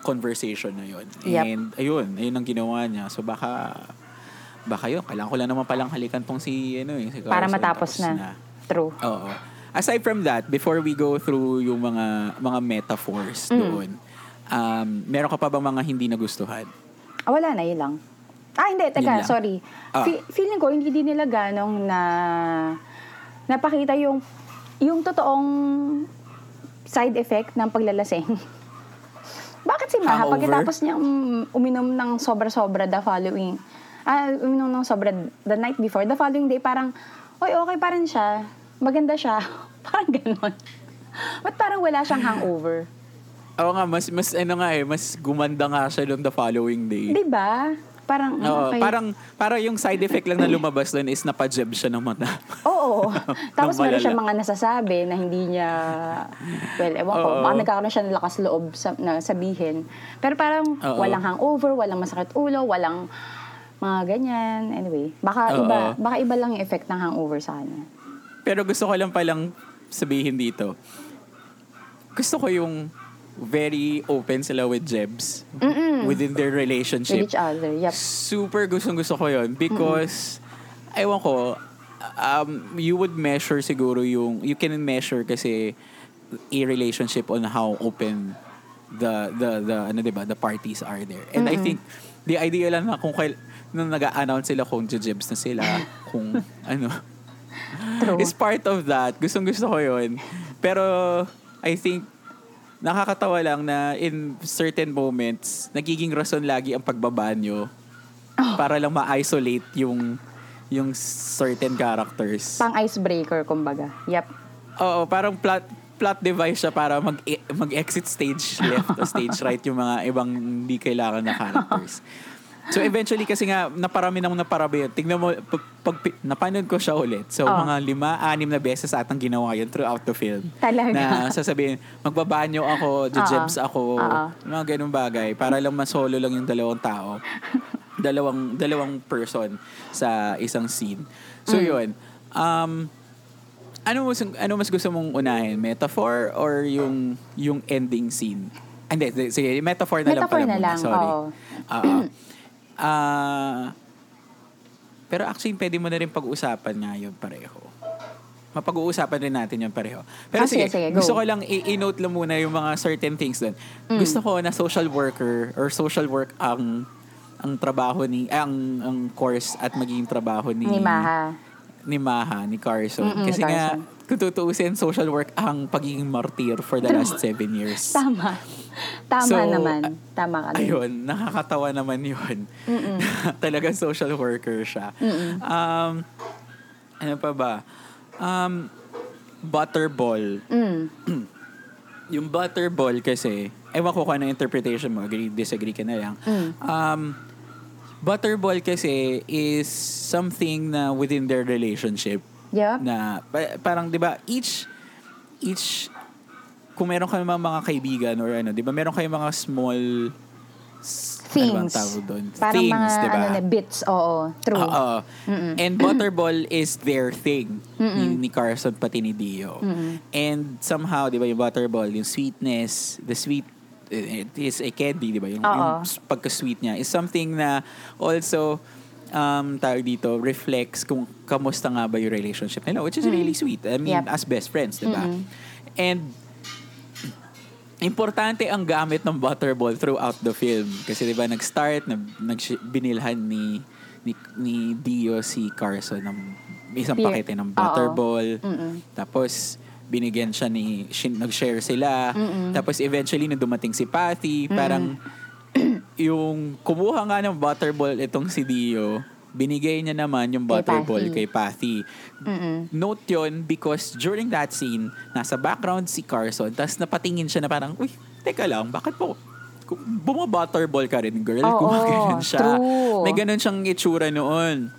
conversation na yun. Yep. And ayun, ayun ang ginawa niya. So baka baka yun, kailangan ko lang naman palang halikan tong si ano eh, si Carson. Para matapos Tapos na. True. Oo. Aside from that, before we go through yung mga mga metaphors Mm. doon, um, meron ka pa bang mga hindi nagustuhan? Ah, wala na, yun lang. Ah, hindi. Teka, sorry. Ah. Fe- feeling ko, hindi din nila ganong na napakita yung yung totoong side effect ng paglalasing. Bakit si Maha, Hangover? pagkatapos niyang uminom ng sobra-sobra the following, ah, uminom ng sobra the night before, the following day, parang, oy, okay pa rin siya. Maganda siya. parang ganon. Ba't parang wala siyang hangover? Oo nga, mas, mas ano nga eh, mas gumanda nga siya doon the following day. Di ba? Parang, Oo, okay. parang, parang yung side effect lang na lumabas doon is napajeb siya ng mata. Oo. Tapos meron siya mga nasasabi na hindi niya, well, ewan ko, baka nagkakaroon siya ng lakas loob sa, na sabihin. Pero parang Oo. walang hangover, walang masakit ulo, walang mga ganyan. Anyway, baka Oo. iba baka iba lang yung effect ng hangover sa kanya. Pero gusto ko lang palang sabihin dito. Gusto ko yung very open sila with Jebs within their With relationship. each other. Yep. Super gustong gusto ko yon because ewan ko um, you would measure siguro yung you can measure kasi a relationship on how open the the the ano 'di ba the parties are there and I think the idea lang na kung kail, nung nag-announce sila kung jibs na sila kung ano True. is part of that gustong gusto ko yon pero I think nakakatawa lang na in certain moments nagiging rason lagi ang pagbabanyo Oh. para lang ma-isolate yung yung certain characters. Pang icebreaker, kumbaga. Yep. Oo, parang plot plot device siya para mag mag-exit stage left o stage right yung mga ibang hindi kailangan na characters. So eventually kasi nga naparami nang naparami yun. Tingnan mo pag, pag napanood ko siya ulit. So Oh. mga lima, anim na beses atang ginawa yun throughout the film. Talaga? Na sasabihin, magbabanyo ako, jibs ako, Oo. mga ganung bagay para lang masolo lang yung dalawang tao. dalawang dalawang person sa isang scene. So Mm. yun. Um ano mas ano mas gusto mong unahin? Metaphor or yung yung ending scene? Hindi, di- sige, metaphor na Metaphor lang pala na muna. lang, Sorry. Oo. Ah, pero actually, pwede mo na rin pag-usapan nga yun pareho. Mapag-uusapan rin natin yun pareho. Pero Ah, sige, sige, go. gusto ko lang i-note lang muna yung mga certain things doon. Mm. Gusto ko na social worker or social work ang ang trabaho ni ang ang course at magiging trabaho ni Ni Maha. ni Maha, ni Carson. Mm-mm, Kasi ni nga, Carson. Kung tutuusin, social work ang pagiging martyr for the last seven years. Tama. Tama So, naman. Tama ka din. Ayun, nakakatawa naman yun. Talagang social worker siya. Mm-mm. Um, ano pa ba? Um, butterball. Mm. Yung butterball kasi, ewan ko kung ano interpretation mo, agree, disagree ka na lang. Mm. Um, butterball kasi is something na within their relationship Yep. na pa- parang 'di ba each each kung meron kayong mga, mga kaibigan or ano 'di ba meron kayong mga small ano Things. tawag doon? Parang Things, mga 'di ba? ano na, bits. Oo. True. Oo. And Butterball is their thing. Ni, ni Carson pati ni Dio. And somehow, di ba, yung Butterball, yung sweetness, the sweet, it is a candy, di ba? Yung, Oo. yung pagka-sweet niya is something na also, um, tawag dito, reflects kung kamusta nga ba yung relationship nila, which is really sweet. I mean, Yep. as best friends, di ba? And importante ang gamit ng butterball throughout the film kasi 'di ba nag-start na nag binilhan ni ni, ni Dio si Carson ng isang Beer. pakete ng butterball. Mm-mm. Tapos binigyan siya ni shin- nag-share sila. Tapos eventually nung dumating si Patty, parang yung kumuha nga ng butterball itong si Dio, binigay niya naman yung butterball kay Patty. Mm-mm. Note yon because during that scene, nasa background si Carson, tapos napatingin siya na parang, uy, teka lang, bakit po, bumabutterball ka rin, girl? Oo, Gumaganon siya. true. May ganun siyang itsura noon.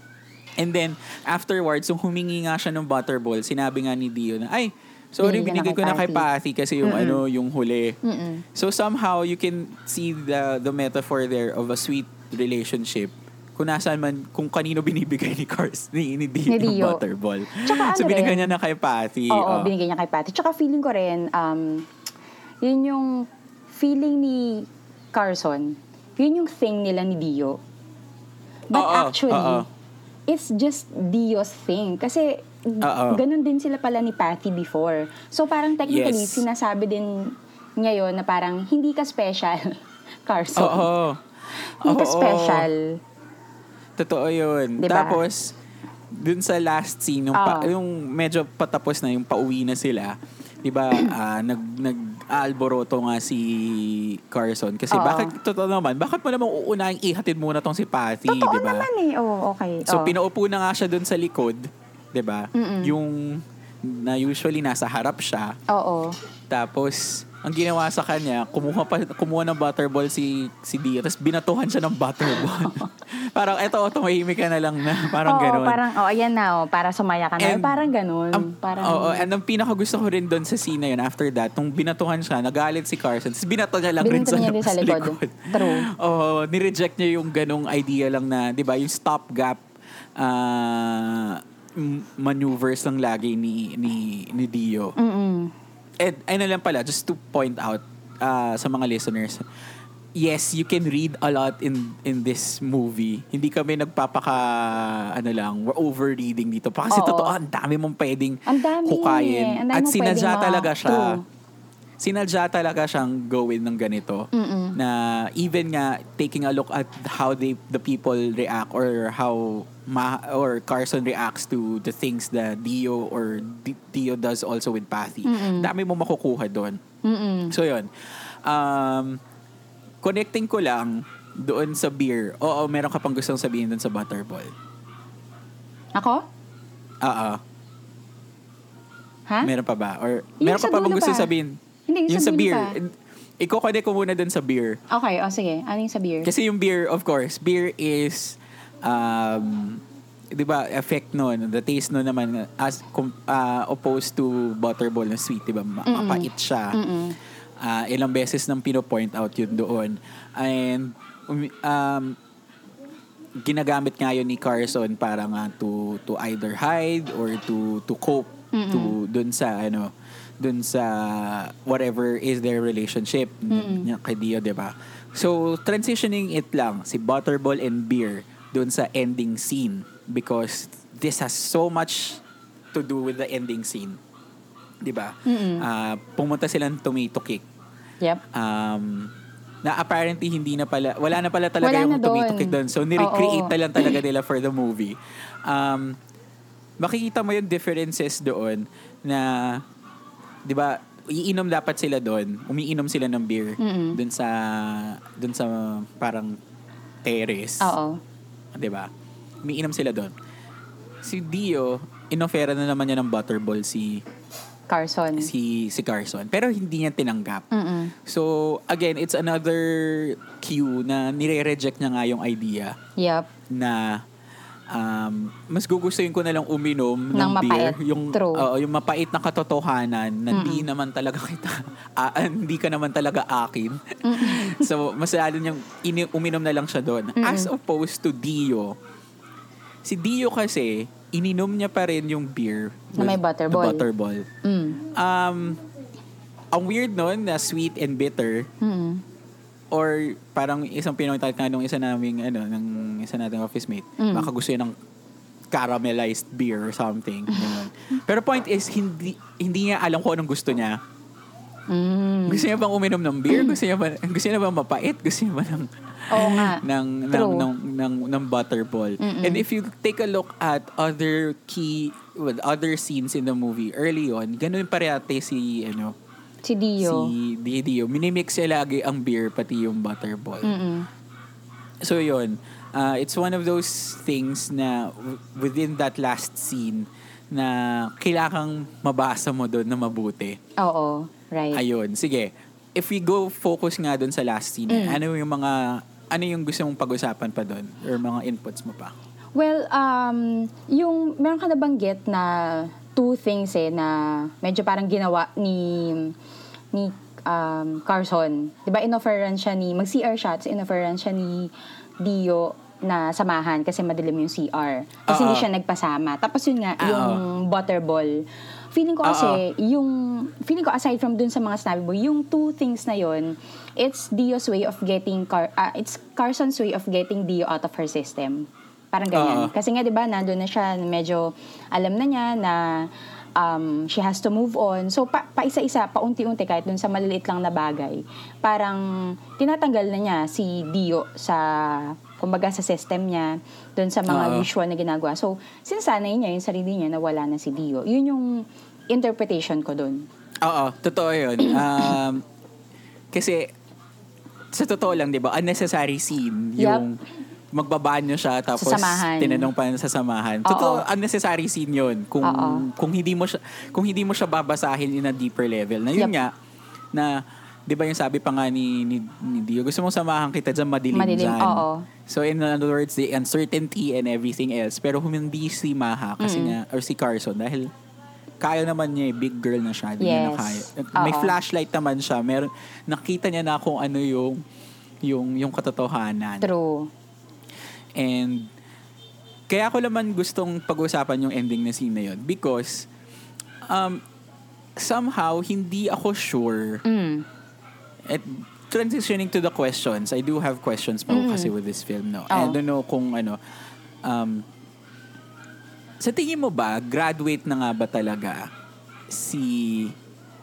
And then, afterwards, yung humingi nga siya ng butterball, sinabi nga ni Dio na, ay, sorry, binigay ko na kay Patty." Patty kasi yung ano, yung huli. Mm-mm. So somehow you can see the the metaphor there of a sweet relationship kung nasaan man, kung kanino binibigay ni Cars, ni, ni Dio, Ni yung Dio. butterball. Tsaka so ano binigay rin, niya na kay Patty. Oo, oh. binigay niya kay Patty. Tsaka feeling ko rin, um, yun yung feeling ni Carson, yun yung thing nila ni Dio. But Oo, actually, oo. it's just Dio's thing. Kasi Oo. ganun din sila pala ni Patty before. So parang technically, Yes. sinasabi din niya yun na parang hindi ka special, Carson. Oo. Hindi ka special. Totoo yun. Diba? Tapos, dun sa last scene, yung, pa- yung medyo patapos na, yung pauwi na sila, di ba, ah, nag, nag-alboroto nga si Carson. Kasi Oo. bakit, totoo naman, bakit mo naman uunahin ihatid muna tong si Patty, Totoo di ba? naman eh. Oo, okay. So, Oo. pinaupo na nga siya dun sa likod, di ba? Yung na usually nasa harap siya. Oo. Tapos, ang ginawa sa kanya, kumuha pa kumuha ng butterball si si Dio, tapos binatuhan siya ng butterball. parang eto, tumahimik ka na lang na, parang Oo, gano'n. parang, oh, ayan na, oh, para sumaya ka na. And, parang ganun. Ang, parang, oo, and ang pinaka gusto ko rin doon sa scene na yun, after that, nung binatuhan siya, nagalit si Carson, tapos binato niya lang rin Binato sa, niya din sa likod. True. Oo, nireject niya yung ganong idea lang na, di ba, yung stopgap uh, maneuvers lang lagi ni, ni, ni Dio. Mm-mm. And ano lang pala, just to point out uh, sa mga listeners, yes, you can read a lot in in this movie. Hindi kami nagpapaka, ano lang, we're over-reading dito. Pa kasi Oo. totoo, ang dami mong pwedeng Ang dami hukayin. eh. Ang dami At sinadya talaga siya. True. Sinadya talaga siyang gawin ng ganito. Mm-mm. Na even nga, taking a look at how they the people react or how ma, or Carson reacts to the things that Dio or D- Dio does also with Pathy. Mm-mm. Dami mo makukuha doon. So yun. Um, connecting ko lang doon sa beer. Oo, meron ka pang gustong sabihin doon sa Butterball. Ako? Oo. Ha? Meron pa ba? Or Yung meron ka pa bang gusto pa. sabihin? Hindi, yung sa sa beer. pa. Iko-connect ko muna doon sa beer. Okay, o sige. Ano yung sa beer? Kasi yung beer, of course, beer is, um, di ba, effect nun, the taste nun naman, as uh, opposed to butterball na sweet, di ba, mapait siya. Mm-mm. Ah, ilang beses nang pino-point out yun doon. And, um, ginagamit nga yun ni Carson para nga to to either hide or to to cope Mm-mm. to dun sa ano dun sa whatever is their relationship niya kay Dio, 'di ba? So transitioning it lang si Butterball and Beer dun sa ending scene because this has so much to do with the ending scene. 'Di ba? Mm-mm. Ah, pumunta silang tomato cake Yep. um, na apparently hindi na pala, wala na pala talaga Wala yung tomato doon. cake doon. So, nirecreate na lang talaga nila for the movie. Um, makikita mo yung differences doon na, di ba, iinom dapat sila doon. Umiinom sila ng beer doon sa, doon sa parang terrace. Oo. Di ba? Umiinom sila doon. Si Dio, inofera na naman niya ng butterball si Carson. si si Carson pero hindi niya tinanggap. Mm-mm. So, again, it's another cue na nire-reject niya nga yung idea Yep. na um, mas gugustuhin ko na lang uminom ng, Ng mapait. beer. Yung, True. oo, yung mapait na katotohanan na hindi naman talaga kita, ah, hindi ka naman talaga akin. so, mas lalo niyang ini- uminom na lang siya doon. As opposed to Dio, si Dio kasi, ininom niya pa rin yung beer Na may butterball. butterball. Mm. Um, ang weird nun na sweet and bitter Mm. Or parang isang pinuntat nga nung isa naming ano ng isa nating office mate Mm. baka gusto niya ng caramelized beer or something ganun. pero point is hindi hindi niya alam kung anong gusto niya Mm. gusto niya bang uminom ng beer gusto niya ba gusto niya bang mapait gusto niya ba ng Oo nga. ng ng, ng ng ng butterball Mm-mm. and if you take a look at other key well, other scenes in the movie early on ganun parehate si ano Si Dio. si Dio. Minimix niya lagi ang beer pati yung butterball. Mm-mm. So yun, uh, it's one of those things na within that last scene na kailangang mabasa mo doon na mabuti. Oo. Right. Ayun, sige. If we go focus nga doon sa last scene, Mm. ano yung mga ano yung gusto mong pag-usapan pa doon or mga inputs mo pa? Well, um, yung meron ka nabanggit na two things eh na medyo parang ginawa ni ni um, Carson. 'Di ba inofferan siya ni mag-CR siya, tapos inofferan siya ni Dio na samahan kasi madilim yung CR. Kasi Oo. hindi siya nagpasama. Tapos yun nga, Oo. yung butterball. Feeling ko kasi, yung, feeling ko aside from dun sa mga sinabi mo, yung two things na yun, it's Dio's way of getting, Car ah, it's Carson's way of getting Dio out of her system. Parang ganyan. Oo. Kasi nga, di ba, nandun na siya, medyo alam na niya na um, she has to move on. So, pa, pa-isa-isa, paunti-unti, kahit dun sa maliliit lang na bagay, parang tinatanggal na niya si Dio sa, kumbaga, sa system niya, dun sa mga Oo. usual na ginagawa. So, sinasanay niya yung sarili niya na wala na si Dio. Yun yung interpretation ko dun. Oo, totoo yun. Um, kasi, sa totoo lang, di ba, unnecessary scene. Yung magbabanyo siya tapos samahan. tinanong pa sa samahan. Oo. Totoo, unnecessary scene yun. Kung, Oo. kung hindi mo siya kung hindi mo siya babasahin in a deeper level. Na yun Yup. nga, na 'di ba yung sabi pa nga ni, ni, ni Dio, gusto mong samahan kita dyan madilim, Madilim, dyan. oo. So in other words, the uncertainty and everything else. Pero hindi si Maha kasi nga, or si Carson dahil kaya naman niya, eh, big girl na siya. Hindi niya na Yes. kaya. May Oo. flashlight naman siya. Meron, nakita niya na kung ano yung yung yung katotohanan. True. And kaya ko naman gustong pag-usapan yung ending na scene na yun because um, somehow hindi ako sure Mm. at transitioning to the questions, I do have questions pa Mm. kasi with this film, no? Oo. I don't know kung ano, um, sa tingin mo ba, graduate na nga ba talaga si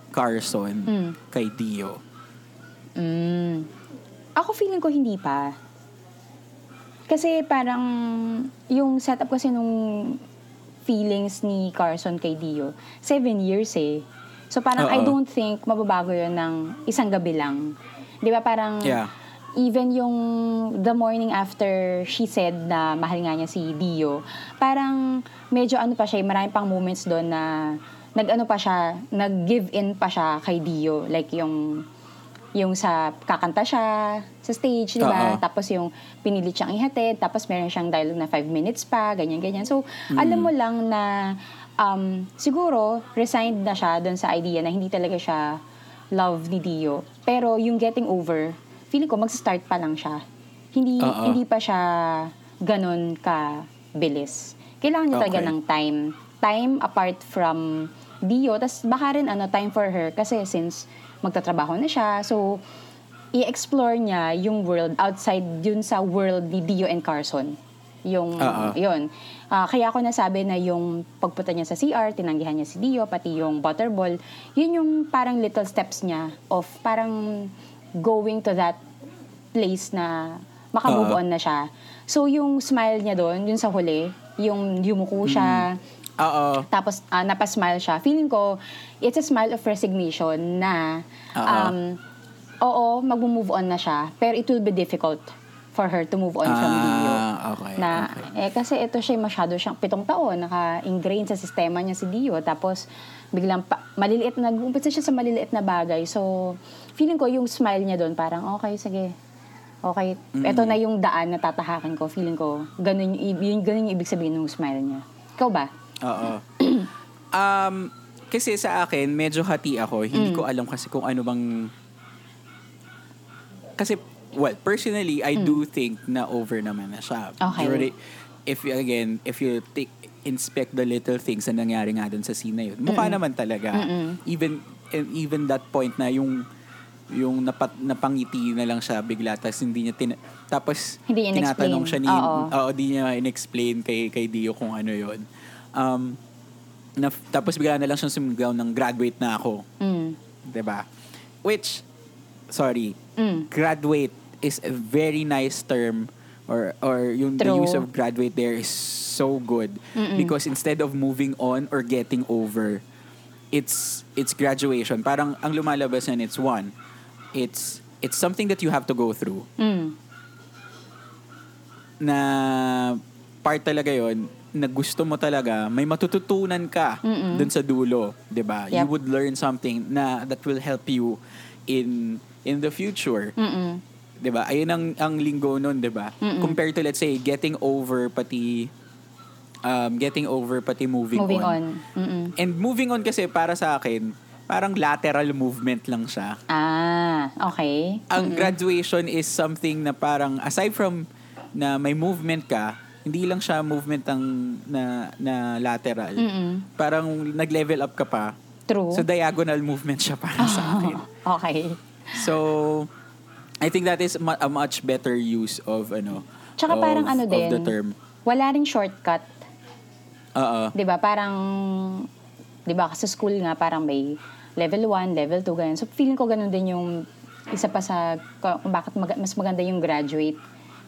Carson Mm. kay Dio? Mm. Ako feeling ko hindi pa. Kasi parang yung setup kasi nung feelings ni Carson kay Dio, seven years eh. So parang I Oo. don't think mababago yun ng isang gabi lang. Di ba parang Yeah. even yung the morning after she said na mahal nga niya si Dio, parang medyo ano pa siya, eh, marami pang moments doon na nag-ano pa siya, nag-give in pa siya kay Dio. Like yung yung sa kakanta siya sa stage, di ba? Oo. Tapos yung pinilit siyang ihatid, tapos meron siyang dialogue na five minutes pa, ganyan-ganyan. So, alam mo lang na um, siguro resigned na siya doon sa idea na hindi talaga siya love ni Dio. Pero yung getting over, feeling ko mag-start pa lang siya. Hindi Oo. hindi pa siya ganun ka bilis. Kailangan niya talaga Okay. ng time. Time apart from Dio. Tapos baka rin ano, time for her kasi since magtatrabaho na siya. So, i-explore niya yung world outside yun sa world ni Dio and Carson. Yung, Oo. yun. Ah, kaya ako nasabi na yung pagpunta niya sa CR, tinanggihan niya si Dio, pati yung butterball, yun yung parang little steps niya of parang going to that place na makamove Oo. on na siya. So, yung smile niya doon, yun sa huli, yung yumuko siya, Oo. tapos ah, napasmile siya. Feeling ko, it's a smile of resignation na, um, oo, mag-move on na siya, pero it will be difficult for her to move on from Dio. Ah, okay. Na, okay. eh, kasi ito siya masyado siyang pitong taon, naka-ingrain sa sistema niya si Dio, tapos biglang pa, maliliit, nag-umpisa siya sa maliliit na bagay. So, feeling ko yung smile niya doon, parang, okay, sige, okay, ito na yung daan na tatahakin ko. Feeling ko, ganun, yung, yun, ganun yung ibig sabihin ng smile niya. Ikaw ba? Oo. um, kasi sa akin, medyo hati ako. Hindi Mm. ko alam kasi kung ano bang... Kasi, well, personally, I do think na over naman na siya. Mm. Okay. Already- if you, again, if you take, inspect the little things na nangyari nga dun sa scene na yun, mukha naman talaga. Mm-mm. Even, and even that point na yung yung napat, napangiti na lang siya bigla tapos hindi niya tin- tapos Hindi tinatanong siya ni Oo. Oo, di niya in-explain kay, kay Dio kung ano yon Um, na, tapos bigla na lang siyang sumigaw ng graduate na ako. Mm. 'di ba Which, sorry, Mm. graduate is a very nice term or or yung the True. use of graduate there is so good Mm-mm. because instead of moving on or getting over it's it's graduation parang ang lumalabas yan it's one it's it's something that you have to go through Mm. na part talaga yon na gusto mo talaga may matututunan ka Mm-mm. dun sa dulo 'di ba you Yep. would learn something na that will help you in in the future Mm-mm. 'di ba ayun ang ang linggo nun 'di ba Mm-mm. compared to let's say getting over pati um getting over pati moving, Moving on. on. Mm-mm. and moving on kasi para sa akin parang lateral movement lang siya Ah, okay. ang graduation is something na parang aside from na may movement ka, hindi lang siya movement ang na na lateral. Mm-mm. Parang nag-level up ka pa. True. So diagonal movement siya para sa akin. okay. So I think that is a much better use of ano Tsaka of, parang ano of din, the term. wala ring shortcut. Oo. ba? Parang 'di ba sa school nga parang may level 1, level 2 ganyan. So feeling ko ganun din yung isa pa sa kung bakit mag- mas maganda yung graduate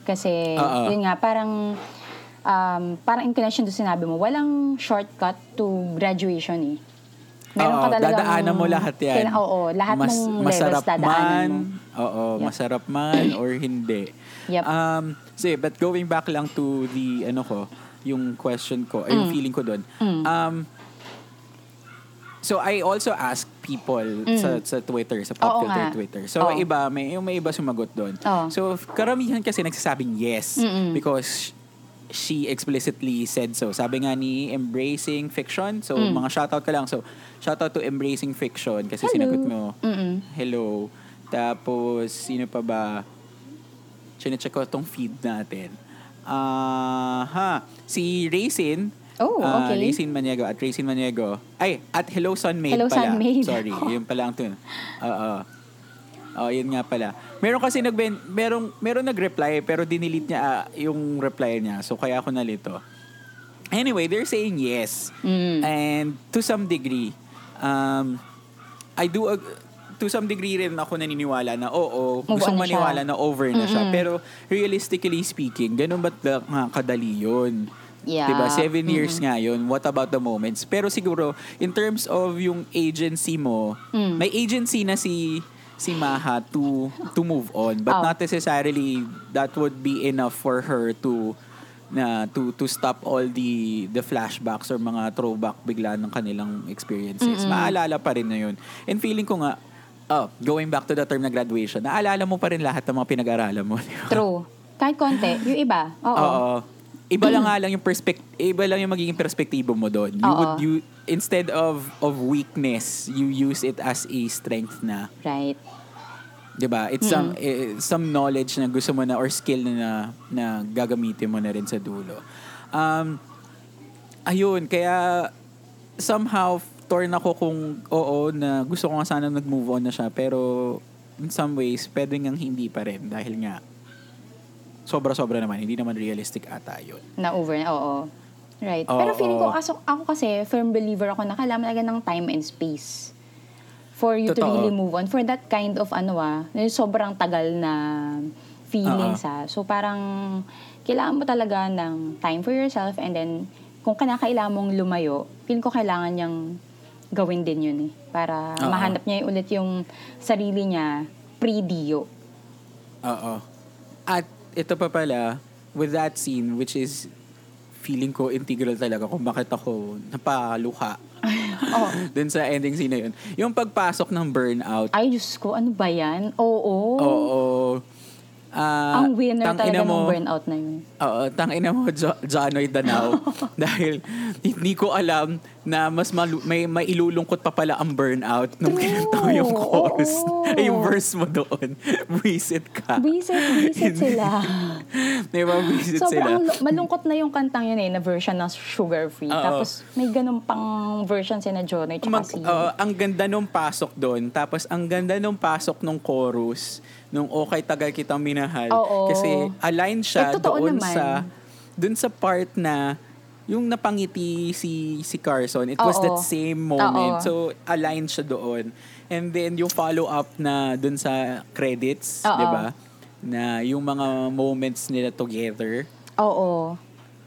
kasi Oo. yun nga parang um, parang in connection to sinabi mo, walang shortcut to graduation eh. Meron Oo, ka talagang... dadaanan mo lahat yan. Kaila- oo, lahat Mas, ng masarap levels man, mo. Oo, Yep. masarap man or hindi. Yep. Um, sige, but going back lang to the, ano ko, yung question ko, ay yung Mm. feeling ko doon. Mm. Um, So I also ask people sa sa Twitter, sa Mm. Pop nga. Twitter. So Oo. iba, may yung may iba sumagot doon. Oo. So karamihan kasi nagsasabing yes Mm-mm. because she explicitly said so. Sabi nga ni Embracing Fiction. So Mm. mga shoutout ka lang. So shoutout to Embracing Fiction kasi Hello. sinagot mo. Mm-mm. Hello. Tapos sino pa ba? Chinecheck ko tong feed natin. Ah, ha. Si Racin. Oh, ah, okay. Racin Maniego at Racin Maniego. Ay, at Hello Sunmade Hello, pala. Sunmade. Sorry, yun pala ang tun. Oo. Oh, yun nga pala. Meron kasi nag merong meron nag-reply pero dinelete niya ah, yung reply niya. So kaya ako nalito. Anyway, they're saying yes. Mm. And to some degree, um, I do ag- to some degree rin ako naniniwala na oo, Move gusto on ko na siya. maniwala na over na siya. Mm-mm. Pero realistically speaking, ganun ba't ba nga kadali yun? Yeah. Diba? Seven years nga yun. What about the moments? Pero siguro, in terms of yung agency mo, Mm. may agency na si si Maha to to move on but Oh. not necessarily that would be enough for her to na to to stop all the the flashbacks or mga throwback bigla ng kanilang experiences. Mm-mm. Maalala pa rin na yun. And feeling ko nga oh, going back to the term na graduation, naalala mo pa rin lahat ng mga pinag-aralan mo. di ba? True. Kahit konti. Yung iba. Oo. Oo. Iba lang nga lang yung perspective, iba lang yung magiging perspektibo mo doon. You Oo. would you instead of of weakness, you use it as a strength na, Right. 'di ba? It's some eh, some knowledge na gusto mo na or skill na na, na gagamitin mo na rin sa dulo. Um ayun, kaya somehow torn ako kung oo na gusto ko nga sana nag-move on na siya pero in some ways pwede ngang hindi pa rin dahil nga sobra-sobra naman hindi naman realistic ata yun. Na over na. Oo. Right. Oo. Pero feeling ko, aso, ako kasi, firm believer ako na kailangan talaga ng time and space for you to Totoo. really move on. For that kind of, ano ah, sobrang tagal na feelings ah. So parang, kailangan mo talaga ng time for yourself and then, kung kinakailangan mong lumayo, feeling ko kailangan niyang gawin din yun eh. Para Oo. mahanap niya ulit yung sarili niya pre-dio. Oo. At ito pa pala, with that scene, which is feeling ko integral talaga kung bakit ako napaluha Oh. dun sa ending scene na yun. Yung pagpasok ng burnout. Ay, Diyos ko, ano ba yan? Oo. Oo. Ah, Ang winner talaga mo- ng burnout na yun. Oo, tangina mo, jo- Jonoy Danao. dahil hindi ko alam na mas malu- may mailulungkot pa pala ang burnout nung kinanta yung chorus. Oo. Ay, yung verse mo doon. Visit ka. Visit, visit sila. Di ba? Visit sila. Sobrang lu- malungkot na yung kantang yun eh, na version ng Sugar Free. Tapos may ganun pang version si na Jonah tsaka Mag, si... oo, ang ganda nung pasok doon. Tapos ang ganda nung pasok nung chorus. Nung okay tagal kitang minahal. Oo. Kasi align siya Eh, doon naman. sa doon sa part na yung napangiti si si Carson. It was Oo. that same moment. Oo. So aligned siya doon. And then yung follow up na doon sa credits. 'di ba? Na yung mga moments nila together Oo.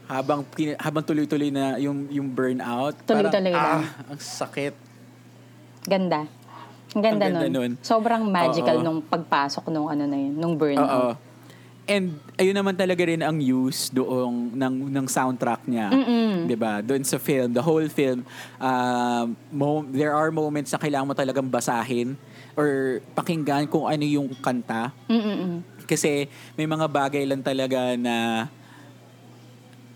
habang habang tuloy-tuloy na yung yung burnout. Tuloy-tuloy parang, lang. ah, ang sakit. Ganda. Ang ganda Ang ganda nun. nun. Sobrang magical Oo. nung pagpasok nung ano na yun, nung burnout. And ayun naman talaga rin ang use doong ng ng soundtrack niya. 'Di ba? Doon sa film, the whole film, um, mo, there are moments na kailangan mo talagang basahin or pakinggan kung ano yung kanta. Mm-mm. Kasi may mga bagay lang talaga na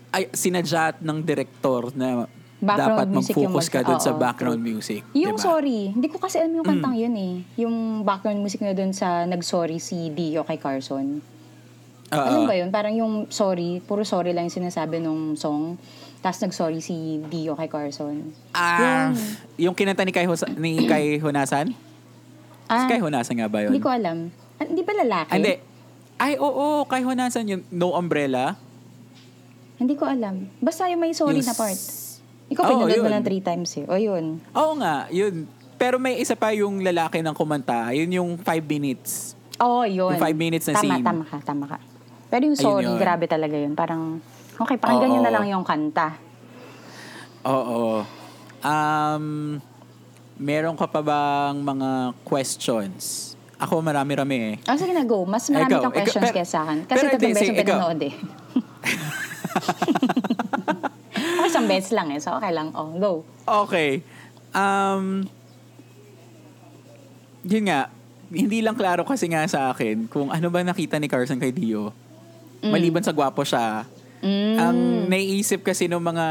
ay sinadya ng director na dapat music yung mag-focus ka doon sa background music. Yung diba? Sorry, hindi ko kasi alam yung kantang yun eh. Yung background music na dun sa Nag-Sorry si Dio kay Carson. Oo. Alam ba yun? Parang yung sorry, puro sorry lang yung sinasabi nung song. Tapos nag-sorry si Dio kay Carson. Ah, yung kinanta ni Kai, Hosa- ni Kai Honasan? Ah, Si Kai Honasan nga ba yun? hindi ko alam. Ah, Hindi ba lalaki? Ah, Hindi. Ay, oo, Kai Honasan yung No Umbrella. Hindi ko alam. Basta yung may sorry Yung na part. Ikaw Oo, pinanood mo yun. ng three times eh. O yun. Oo nga, yun. Pero may isa pa yung lalaki ng kumanta. Yun yung five minutes. Oo, yun. Yung five minutes na tama, scene. Tama ka, tama ka. Pero yung sorry, yun. grabe talaga yun. Parang, okay, pakinggan nyo Oo. na lang yung kanta. Oo. Um, meron ka pa bang mga questions? Ako marami-rami eh. Oh, sige na, go. Mas marami Ikaw, kang ikaw, questions pero- kaya sa akin. Kasi tatlong beses yung ikaw. pinanood eh. Isang beses lang eh. So, okay lang. Oh, go. Okay. Um, yun nga, hindi lang klaro kasi nga sa akin kung ano ba nakita ni Carson kay Dio. Maliban sa gwapo siya, Mm. ang naiisip kasi ng mga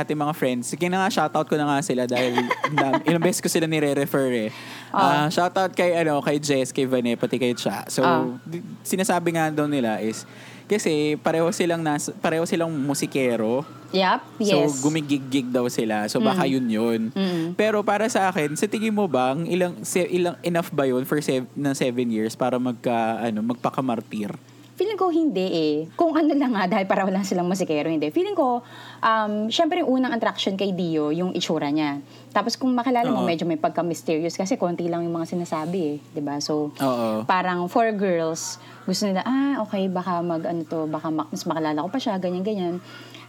ating mga friends, sige na nga, shoutout ko na nga sila dahil na, ilang beses ko sila nire-refer eh. Ah, shoutout kay, ano, kay Jess, kay Vane, pati kay Cha. So, di- sinasabi nga daw nila is, kasi pareho silang nas, pareho silang musikero. Yep, yes. So, gumigig-gig daw sila. So, baka yun yun. Mm. Pero para sa akin, sa tingin mo bang ilang, se, ilang enough ba yun for sev, na seven years para magka, ano, magpakamartir? Feeling ko hindi eh. Kung ano lang nga, dahil para wala silang musikero, hindi. Feeling ko, um, syempre yung unang attraction kay Dio, yung itsura niya. Tapos kung makilala mo, Oo. medyo may pagka-mysterious kasi konti lang yung mga sinasabi eh. 'di ba So, Oo. parang for girls, gusto nila, ah, okay, baka mag, ano to, baka mak- mas makilala ko pa siya, ganyan-ganyan.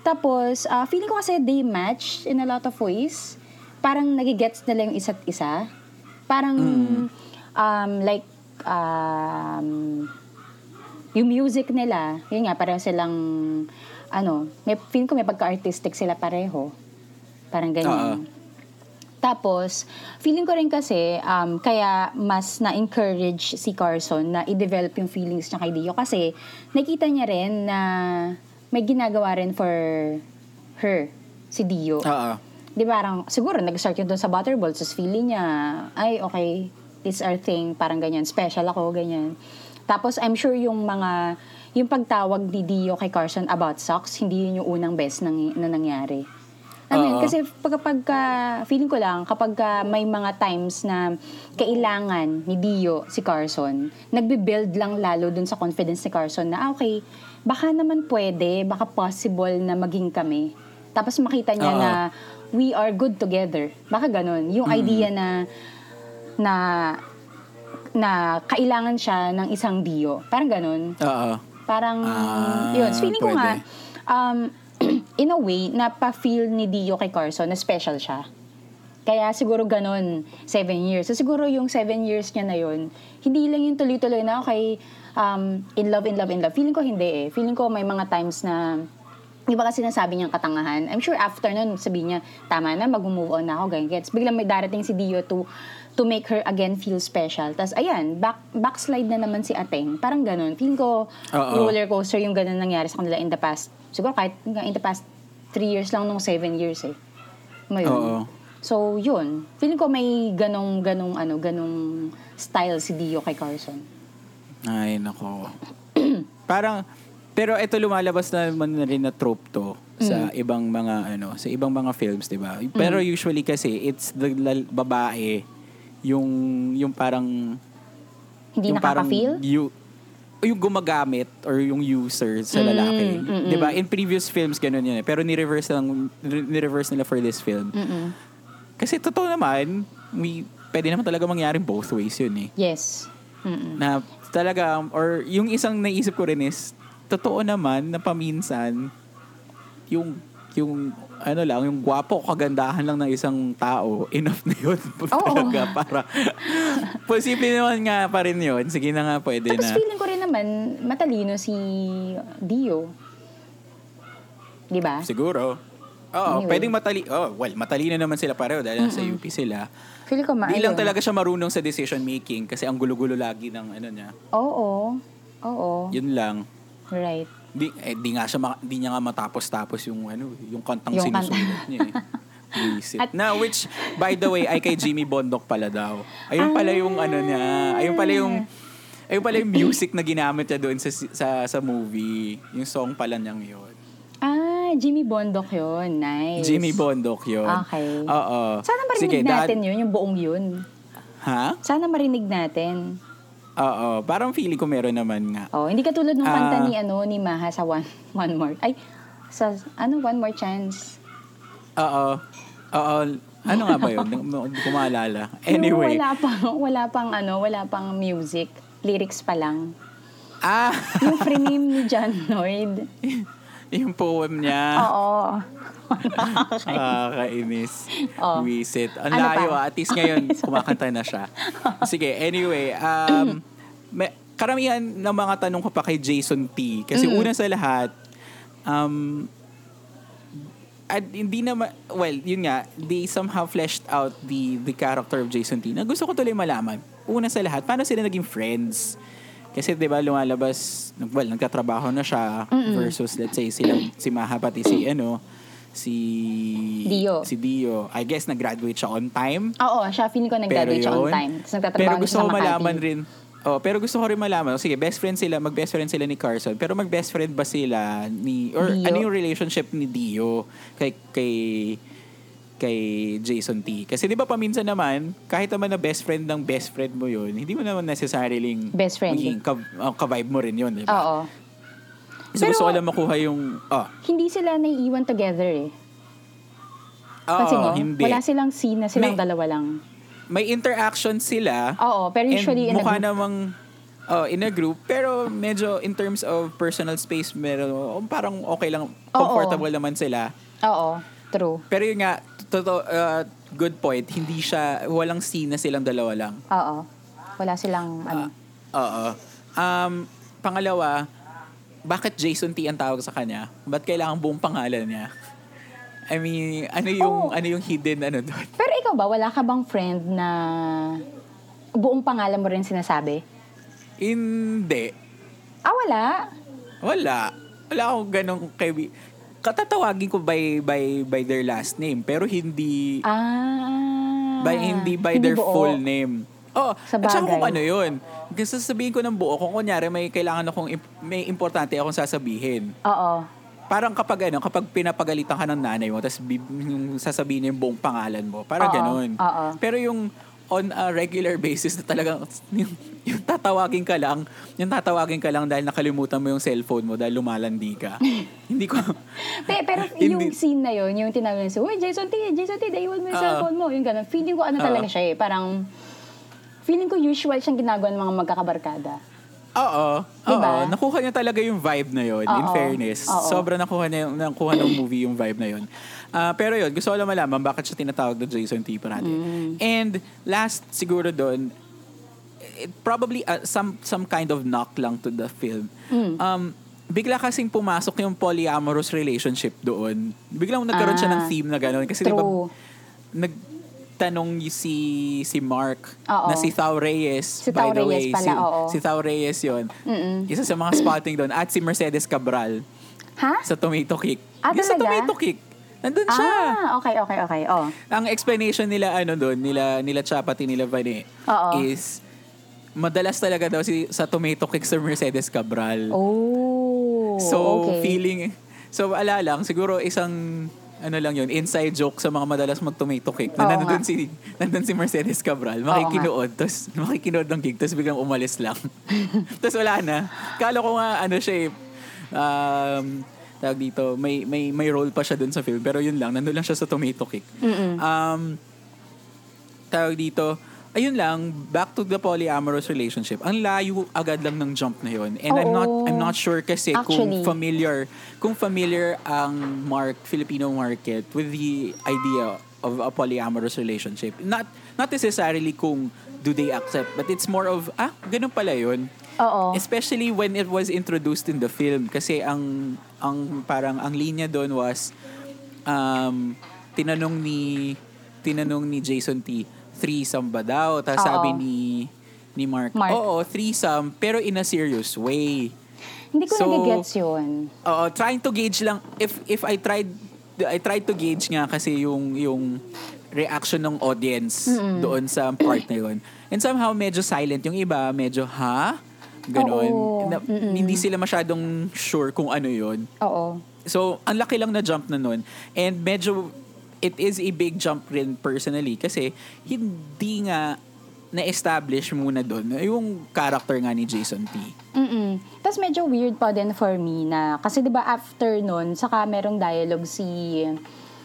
Tapos, ah, feeling ko kasi they match in a lot of ways. Parang nagigets nila yung isa't isa. Parang, um, like, um, yung music nila, yun nga, pareho silang, ano, may, feeling ko may pagka-artistic sila pareho. Parang ganyan. Oo. Tapos, feeling ko rin kasi, um, kaya mas na-encourage si Carson na i-develop yung feelings niya kay Dio kasi nakita niya rin na may ginagawa rin for her, si Dio. Oo. Di ba, parang, siguro, nag-start yun doon sa Butterball, tapos feeling niya, ay, okay, this our thing, parang ganyan, special ako, ganyan. Tapos, I'm sure yung mga, yung pagtawag ni Dio kay Carson about socks, hindi yun yung unang best nang, na nangyari. Ano yun? Kasi pag, pagka, feeling ko lang, kapag ka may mga times na kailangan ni Dio si Carson, nagbe-build lang lalo dun sa confidence ni Carson na, ah, okay, baka naman pwede, baka possible na maging kami. Tapos makita niya Oo. na we are good together. Baka ganun. Yung idea na na na kailangan siya ng isang Dio. Parang ganun. Oo. Parang, Ah, yun. So, feeling ko pwede. nga, um, in a way, napa-feel ni Dio kay Carson na special siya. Kaya siguro ganun, seven years. So siguro yung seven years niya na yun, hindi lang yung tuloy-tuloy na, okay, um, in love, in love, in love. Feeling ko hindi eh. Feeling ko may mga times na, di ba kasi sinasabi niyang katangahan? I'm sure after nun, sabi niya, tama na, mag-move on na ako, ganyan. Gets. Biglang may darating si Dio to to make her again feel special. Tapos, ayan, back, backslide na naman si Ateng. Parang ganun. Feeling ko, Oo. roller coaster yung ganun nangyari sa kanila in the past. Siguro kahit in the past three years lang nung seven years eh. Ngayon. Oo. So, yun. Feeling ko may ganong, ganong, ano, ganong style si Dio kay Carson. Ay, nako. Parang, pero ito lumalabas na naman na rin na trope to sa Mm. ibang mga ano, sa ibang mga films, 'di ba? Pero usually kasi it's the lal- babae yung yung parang Hindi yung parang nakaka-feel? you yung gumagamit or yung user sa Mm, lalaki. mm, 'Di ba? In previous films ganun yun eh. Pero ni-reverse lang ni-reverse nila for this film. Mm-mm. Kasi totoo naman, we pwede naman talaga mangyaring both ways yun eh Yes. Mm-mm. na talaga or yung isang naisip ko rin is totoo naman na paminsan yung yung ano lang yung gwapo kagandahan lang ng isang tao enough na yun talaga para posible naman nga pa rin yun sige na nga pwede Tapos na feeling ko rin naman, matalino si Dio. Di ba? siguro Oo, Anyway. pwedeng matali oh, well, matalino naman sila pareho dahil nasa UP sila. Feeling ko ma- Di lang talaga siya marunong sa decision making kasi ang gulo-gulo lagi ng ano niya. Oo. Oo. Yun lang. Right. Di, eh, di nga siya, ma- di niya nga matapos-tapos yung, ano, yung kantang Yung kanta. sinusulat niya eh. Visit. na, which, by the way, ay kay Jimmy Bondok pala daw. Ayun pala yung, ano niya, ayun pala yung, ayun pala yung music na ginamit niya doon sa, sa, sa movie. Yung song pala niyang yun. Ah, Jimmy Bondok yun. Nice. Jimmy Bondok yun. Okay. Oo. Sana marinig Sige, natin yun, yung buong yun. Ha? Sana marinig natin. Oo. Parang feeling ko meron naman nga. Oh, hindi katulad ng kanta ni ano ni Maha sa One One More. Ay, sa ano One More Chance. Oo. Oo. Ano nga ba yun? Hindi ko maalala. Anyway. wala pang wala pang ano, wala pang music. Lyrics pa lang. Ah! Yung free name ni John Lloyd. yung poem niya. Oo. Nakakainis. Oh. Wisit. Ang Ano layo pa? ah. At least ngayon, kumakanta na siya. Sige, anyway. Um, may, karamihan ng mga tanong ko pa kay Jason T. Kasi una sa lahat, um, at hindi naman, well, yun nga, they somehow fleshed out the the character of Jason T. Na gusto ko tuloy malaman. Una sa lahat, paano sila naging friends? Kasi 'di ba lumalabas, well, nagtatrabaho na siya versus let's say sila si Maha pati si ano, si Dio. Si Dio. I guess nag-graduate siya on time. Oo, siya feeling ko nag-graduate siya on time. Tapos nagtatrabaho pero gusto ko malaman rin, oh, pero gusto ko rin malaman, sige, best friend sila, mag-best friend sila ni Carson, pero mag-best friend ba sila ni, or Dio. ano yung relationship ni Dio kay, kay, kay Jason T. Kasi di ba paminsan naman, kahit naman na best friend ng best friend mo yun, hindi mo naman necessarily Best friend. magiging ka, oh, ka-vibe mo rin yun, di ba? Oo. So Pero- gusto ko lang makuha yung, oh, Hindi sila naiiwan together eh. oo, Kasi mo, hindi. wala silang scene na silang May- dalawa lang. May interaction sila, Oo, pero usually in a mukha group. namang oh, in a group, pero medyo in terms of personal space, meron, parang okay lang, comfortable naman sila. Oo, true. Pero yun nga, totoo, uh, good point, hindi siya, walang scene na silang dalawa lang. Oo. Wala silang ano. Oo. Um, pangalawa, bakit Jason T ang tawag sa kanya? Ba't kailangan buong pangalan niya? I mean, ano yung Oh. ano yung hidden ano doon? Pero ikaw ba, wala ka bang friend na buong pangalan mo rin sinasabi? Hindi. Ah, wala. Wala. Wala akong ganong kay katatawagin ko by by by their last name pero hindi Ah. by hindi by their buo. full name. Oh, Sa at saka bagay. kung ano yun. Kasi sasabihin ko ng buo, kung kunyari may kailangan akong, imp- may importante akong sasabihin. Oo. Parang kapag ano, kapag pinapagalitan ka ng nanay mo, tapos yung sasabihin niya yung buong pangalan mo. Parang Oo, ganun. oo. Pero yung on a regular basis na talagang yung, yung tatawagin ka lang, yung tatawagin ka lang dahil nakalimutan mo yung cellphone mo dahil lumalandi ka. Hindi ko, Pe- pero yung Hindi- scene na yun, yung tinawag niya, Uy, Jason T, Jason T, naiwan mo yung Oo. cellphone mo. Yung ganun. Feeling ko ano Oo. talaga siya eh. Parang, feeling ko usual siyang ginagawa ng mga magkakabarkada. Oo. Diba? Oo. Nakuha niya talaga yung vibe na yun, in Oo. fairness. Oo. Sobra nakuha niya yung, nakuha ng movie yung vibe na yun. Ah, pero yun, gusto ko lang malaman bakit siya tinatawag na Jason T. parati. Mm. And last siguro doon, it probably uh, some some kind of knock lang to the film. Mm. Um, bigla kasing pumasok yung polyamorous relationship doon. Biglang nagkaroon siya ng Ah, theme na gano'n. Kasi True. nagtanong y- si si Mark Oo. na si Thao Reyes. Si by Thao the Reyes way, pala, si, oo. si Thao Reyes yun. Mm-mm. Isa sa mga spotting doon. At si Mercedes Cabral Ha? sa Tomato Kick. Ah, Yung sa? Tomato Kick. Nandun siya. Ah, okay, okay, okay. Oh. Ang explanation nila ano doon, nila nila Chapati nila Vane Oo. is madalas talaga daw si sa Tomato Kick sa Mercedes Cabral. Oh, so okay. feeling so ala lang siguro isang ano lang yun, inside joke sa mga madalas mag-tomato cake. Na Oo nandun nga. si, nandun si Mercedes Cabral. Makikinood. Tapos makikinood ng gig. Tapos biglang umalis lang. tapos wala na. Kala ko nga ano siya eh, um, tawag dito, may, may, may role pa siya dun sa film. Pero yun lang, nandun lang siya sa tomato. Mm-mm. Um, tawag dito, ayun lang, back to the polyamorous relationship. Ang layo agad lang ng jump na yun. And I'm not Oo. I'm not sure kasi Actually. kung familiar kung familiar ang mark Filipino market with the idea of a polyamorous relationship. Not not necessarily kung do they accept, but it's more of ah, ganun pala yun. Oo. Especially when it was introduced in the film kasi ang ang parang ang linya doon was um tinanong ni tinanong ni Jason T threesome ba daw tapos sabi ni ni Mark, Mark. oo threesome pero in a serious way Hindi ko So, nagigets yun. Oo, trying to gauge lang if if I tried I tried to gauge nga kasi yung yung reaction ng audience doon sa part na yun. And somehow medyo silent yung iba, medyo ha? Ganon. Oo. Na- hindi sila masyadong sure kung ano yun. Oo. So, ang laki lang na jump na nun. And medyo, it is a big jump rin personally kasi hindi nga na-establish muna doon yung character nga ni Jason T. Mm-mm. Tapos medyo weird pa din for me na, kasi di ba after nun, saka merong dialogue si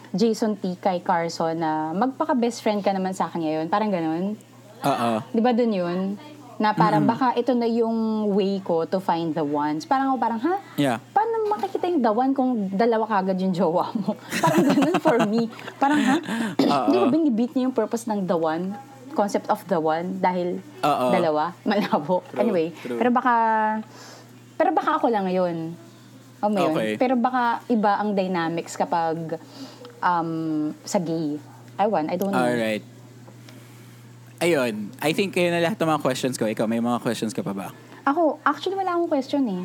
Jason T kay Carson na magpaka-best friend ka naman sa akin ngayon. Parang ganun. Oo. Di ba dun yun? Na parang baka ito na yung way ko to find the ones. Parang ako parang, ha? Yeah. Paano makikita yung the one kung dalawa kagad yung jowa mo? parang ganun for me. Parang, ha? Hindi ko binibit niya yung purpose ng the one? Concept of the one dahil Oo. dalawa? Malabo. True, anyway, true. pero baka, pero baka ako lang ngayon. Oh, may yun. Okay. Pero baka iba ang dynamics kapag um, sa gay. Ewan, I don't know. Alright. Ayun. I think yun na lahat ng mga questions ko. Ikaw, may mga questions ka pa ba? Ako, actually wala akong question eh.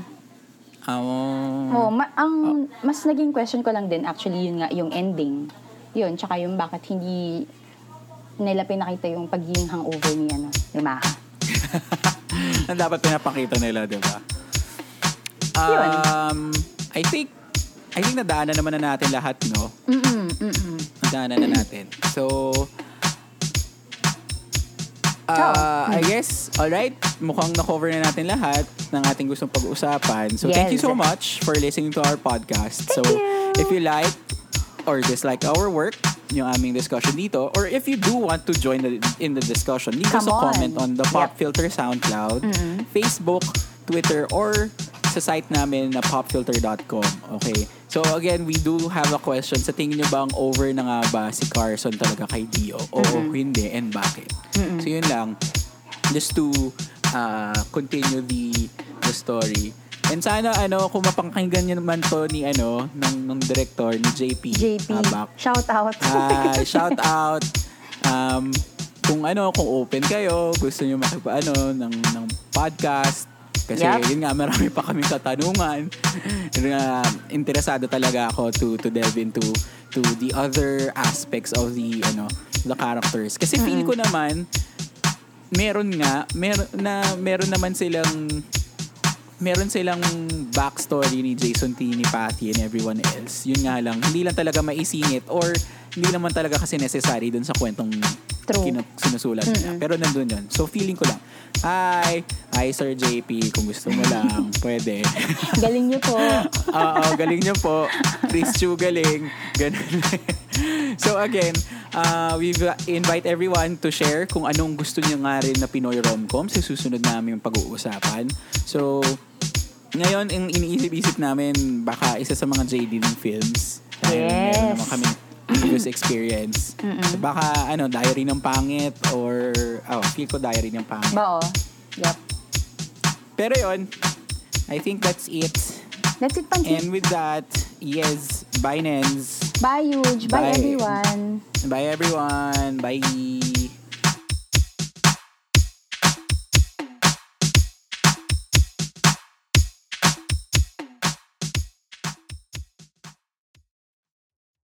Um, Oh, ma- ang mas naging question ko lang din actually yun nga yung ending. Yun, tsaka yung bakit hindi nila pinakita yung pagiging hangover ni ano, ni Maha. na dapat pinapakita nila, di ba? Um, I think, I think nadaanan naman na natin lahat, no? Mm-mm, mm-mm. Nadaanan na natin. So, uh, I guess, alright, mukhang na-cover na natin lahat ng ating gustong pag-uusapan. So, thank you Yes. so much for listening to our podcast. so, you. if you like or dislike our work, yung aming discussion dito, or if you do want to join the, in the discussion, leave us Come a on. comment on the Pop Yep. Filter SoundCloud, Facebook, Twitter, or sa site namin na popfilter.com. Okay? So again, we do have a question. Sa tingin nyo ba ang over na nga ba si Carson talaga kay Dio? Oo, hindi, and bakit? So yun lang. Just to uh, continue the the story. And sana ano, kung mapakinggan nyo naman to ni ano, ng, ng director, ni JP. JP, Habak. shout out. Ah, shout out. Um, kung ano, kung open kayo, gusto niyo makipa ano ng ng podcast. Kasi Yup. yun nga marami pa kaming katanungan. Nga, interesado talaga ako to to delve into to the other aspects of the ano the characters. Kasi feel ko naman meron nga meron na meron naman silang meron silang backstory ni Jason T, ni Patty, and everyone else. Yun nga lang, hindi lang talaga maisingit or hindi naman talaga kasi necessary dun sa kwentong True. kinu- sinusulat nila. Pero nandun yun. So feeling ko lang, hi, hi Sir JP, kung gusto mo lang, pwede. Galing niyo po. Oo, galing niyo po. Chris Chu, galing. Ganun. so again, uh, we invite everyone to share kung anong gusto niyo nga rin na Pinoy rom-com sa susunod namin pag-uusapan. So, ngayon, ang iniisip-isip namin, baka isa sa mga JD ng films. Dahil meron Yes. naman kami previous experience. So, baka, ano, diary ng pangit or, oh, feel ko diary ng pangit. Oh. Yep. Pero yon I think that's it. That's it, Pansi. And with that, yes, bye Nens. Bye, Huge. Bye, Bye. everyone. Bye everyone. Bye.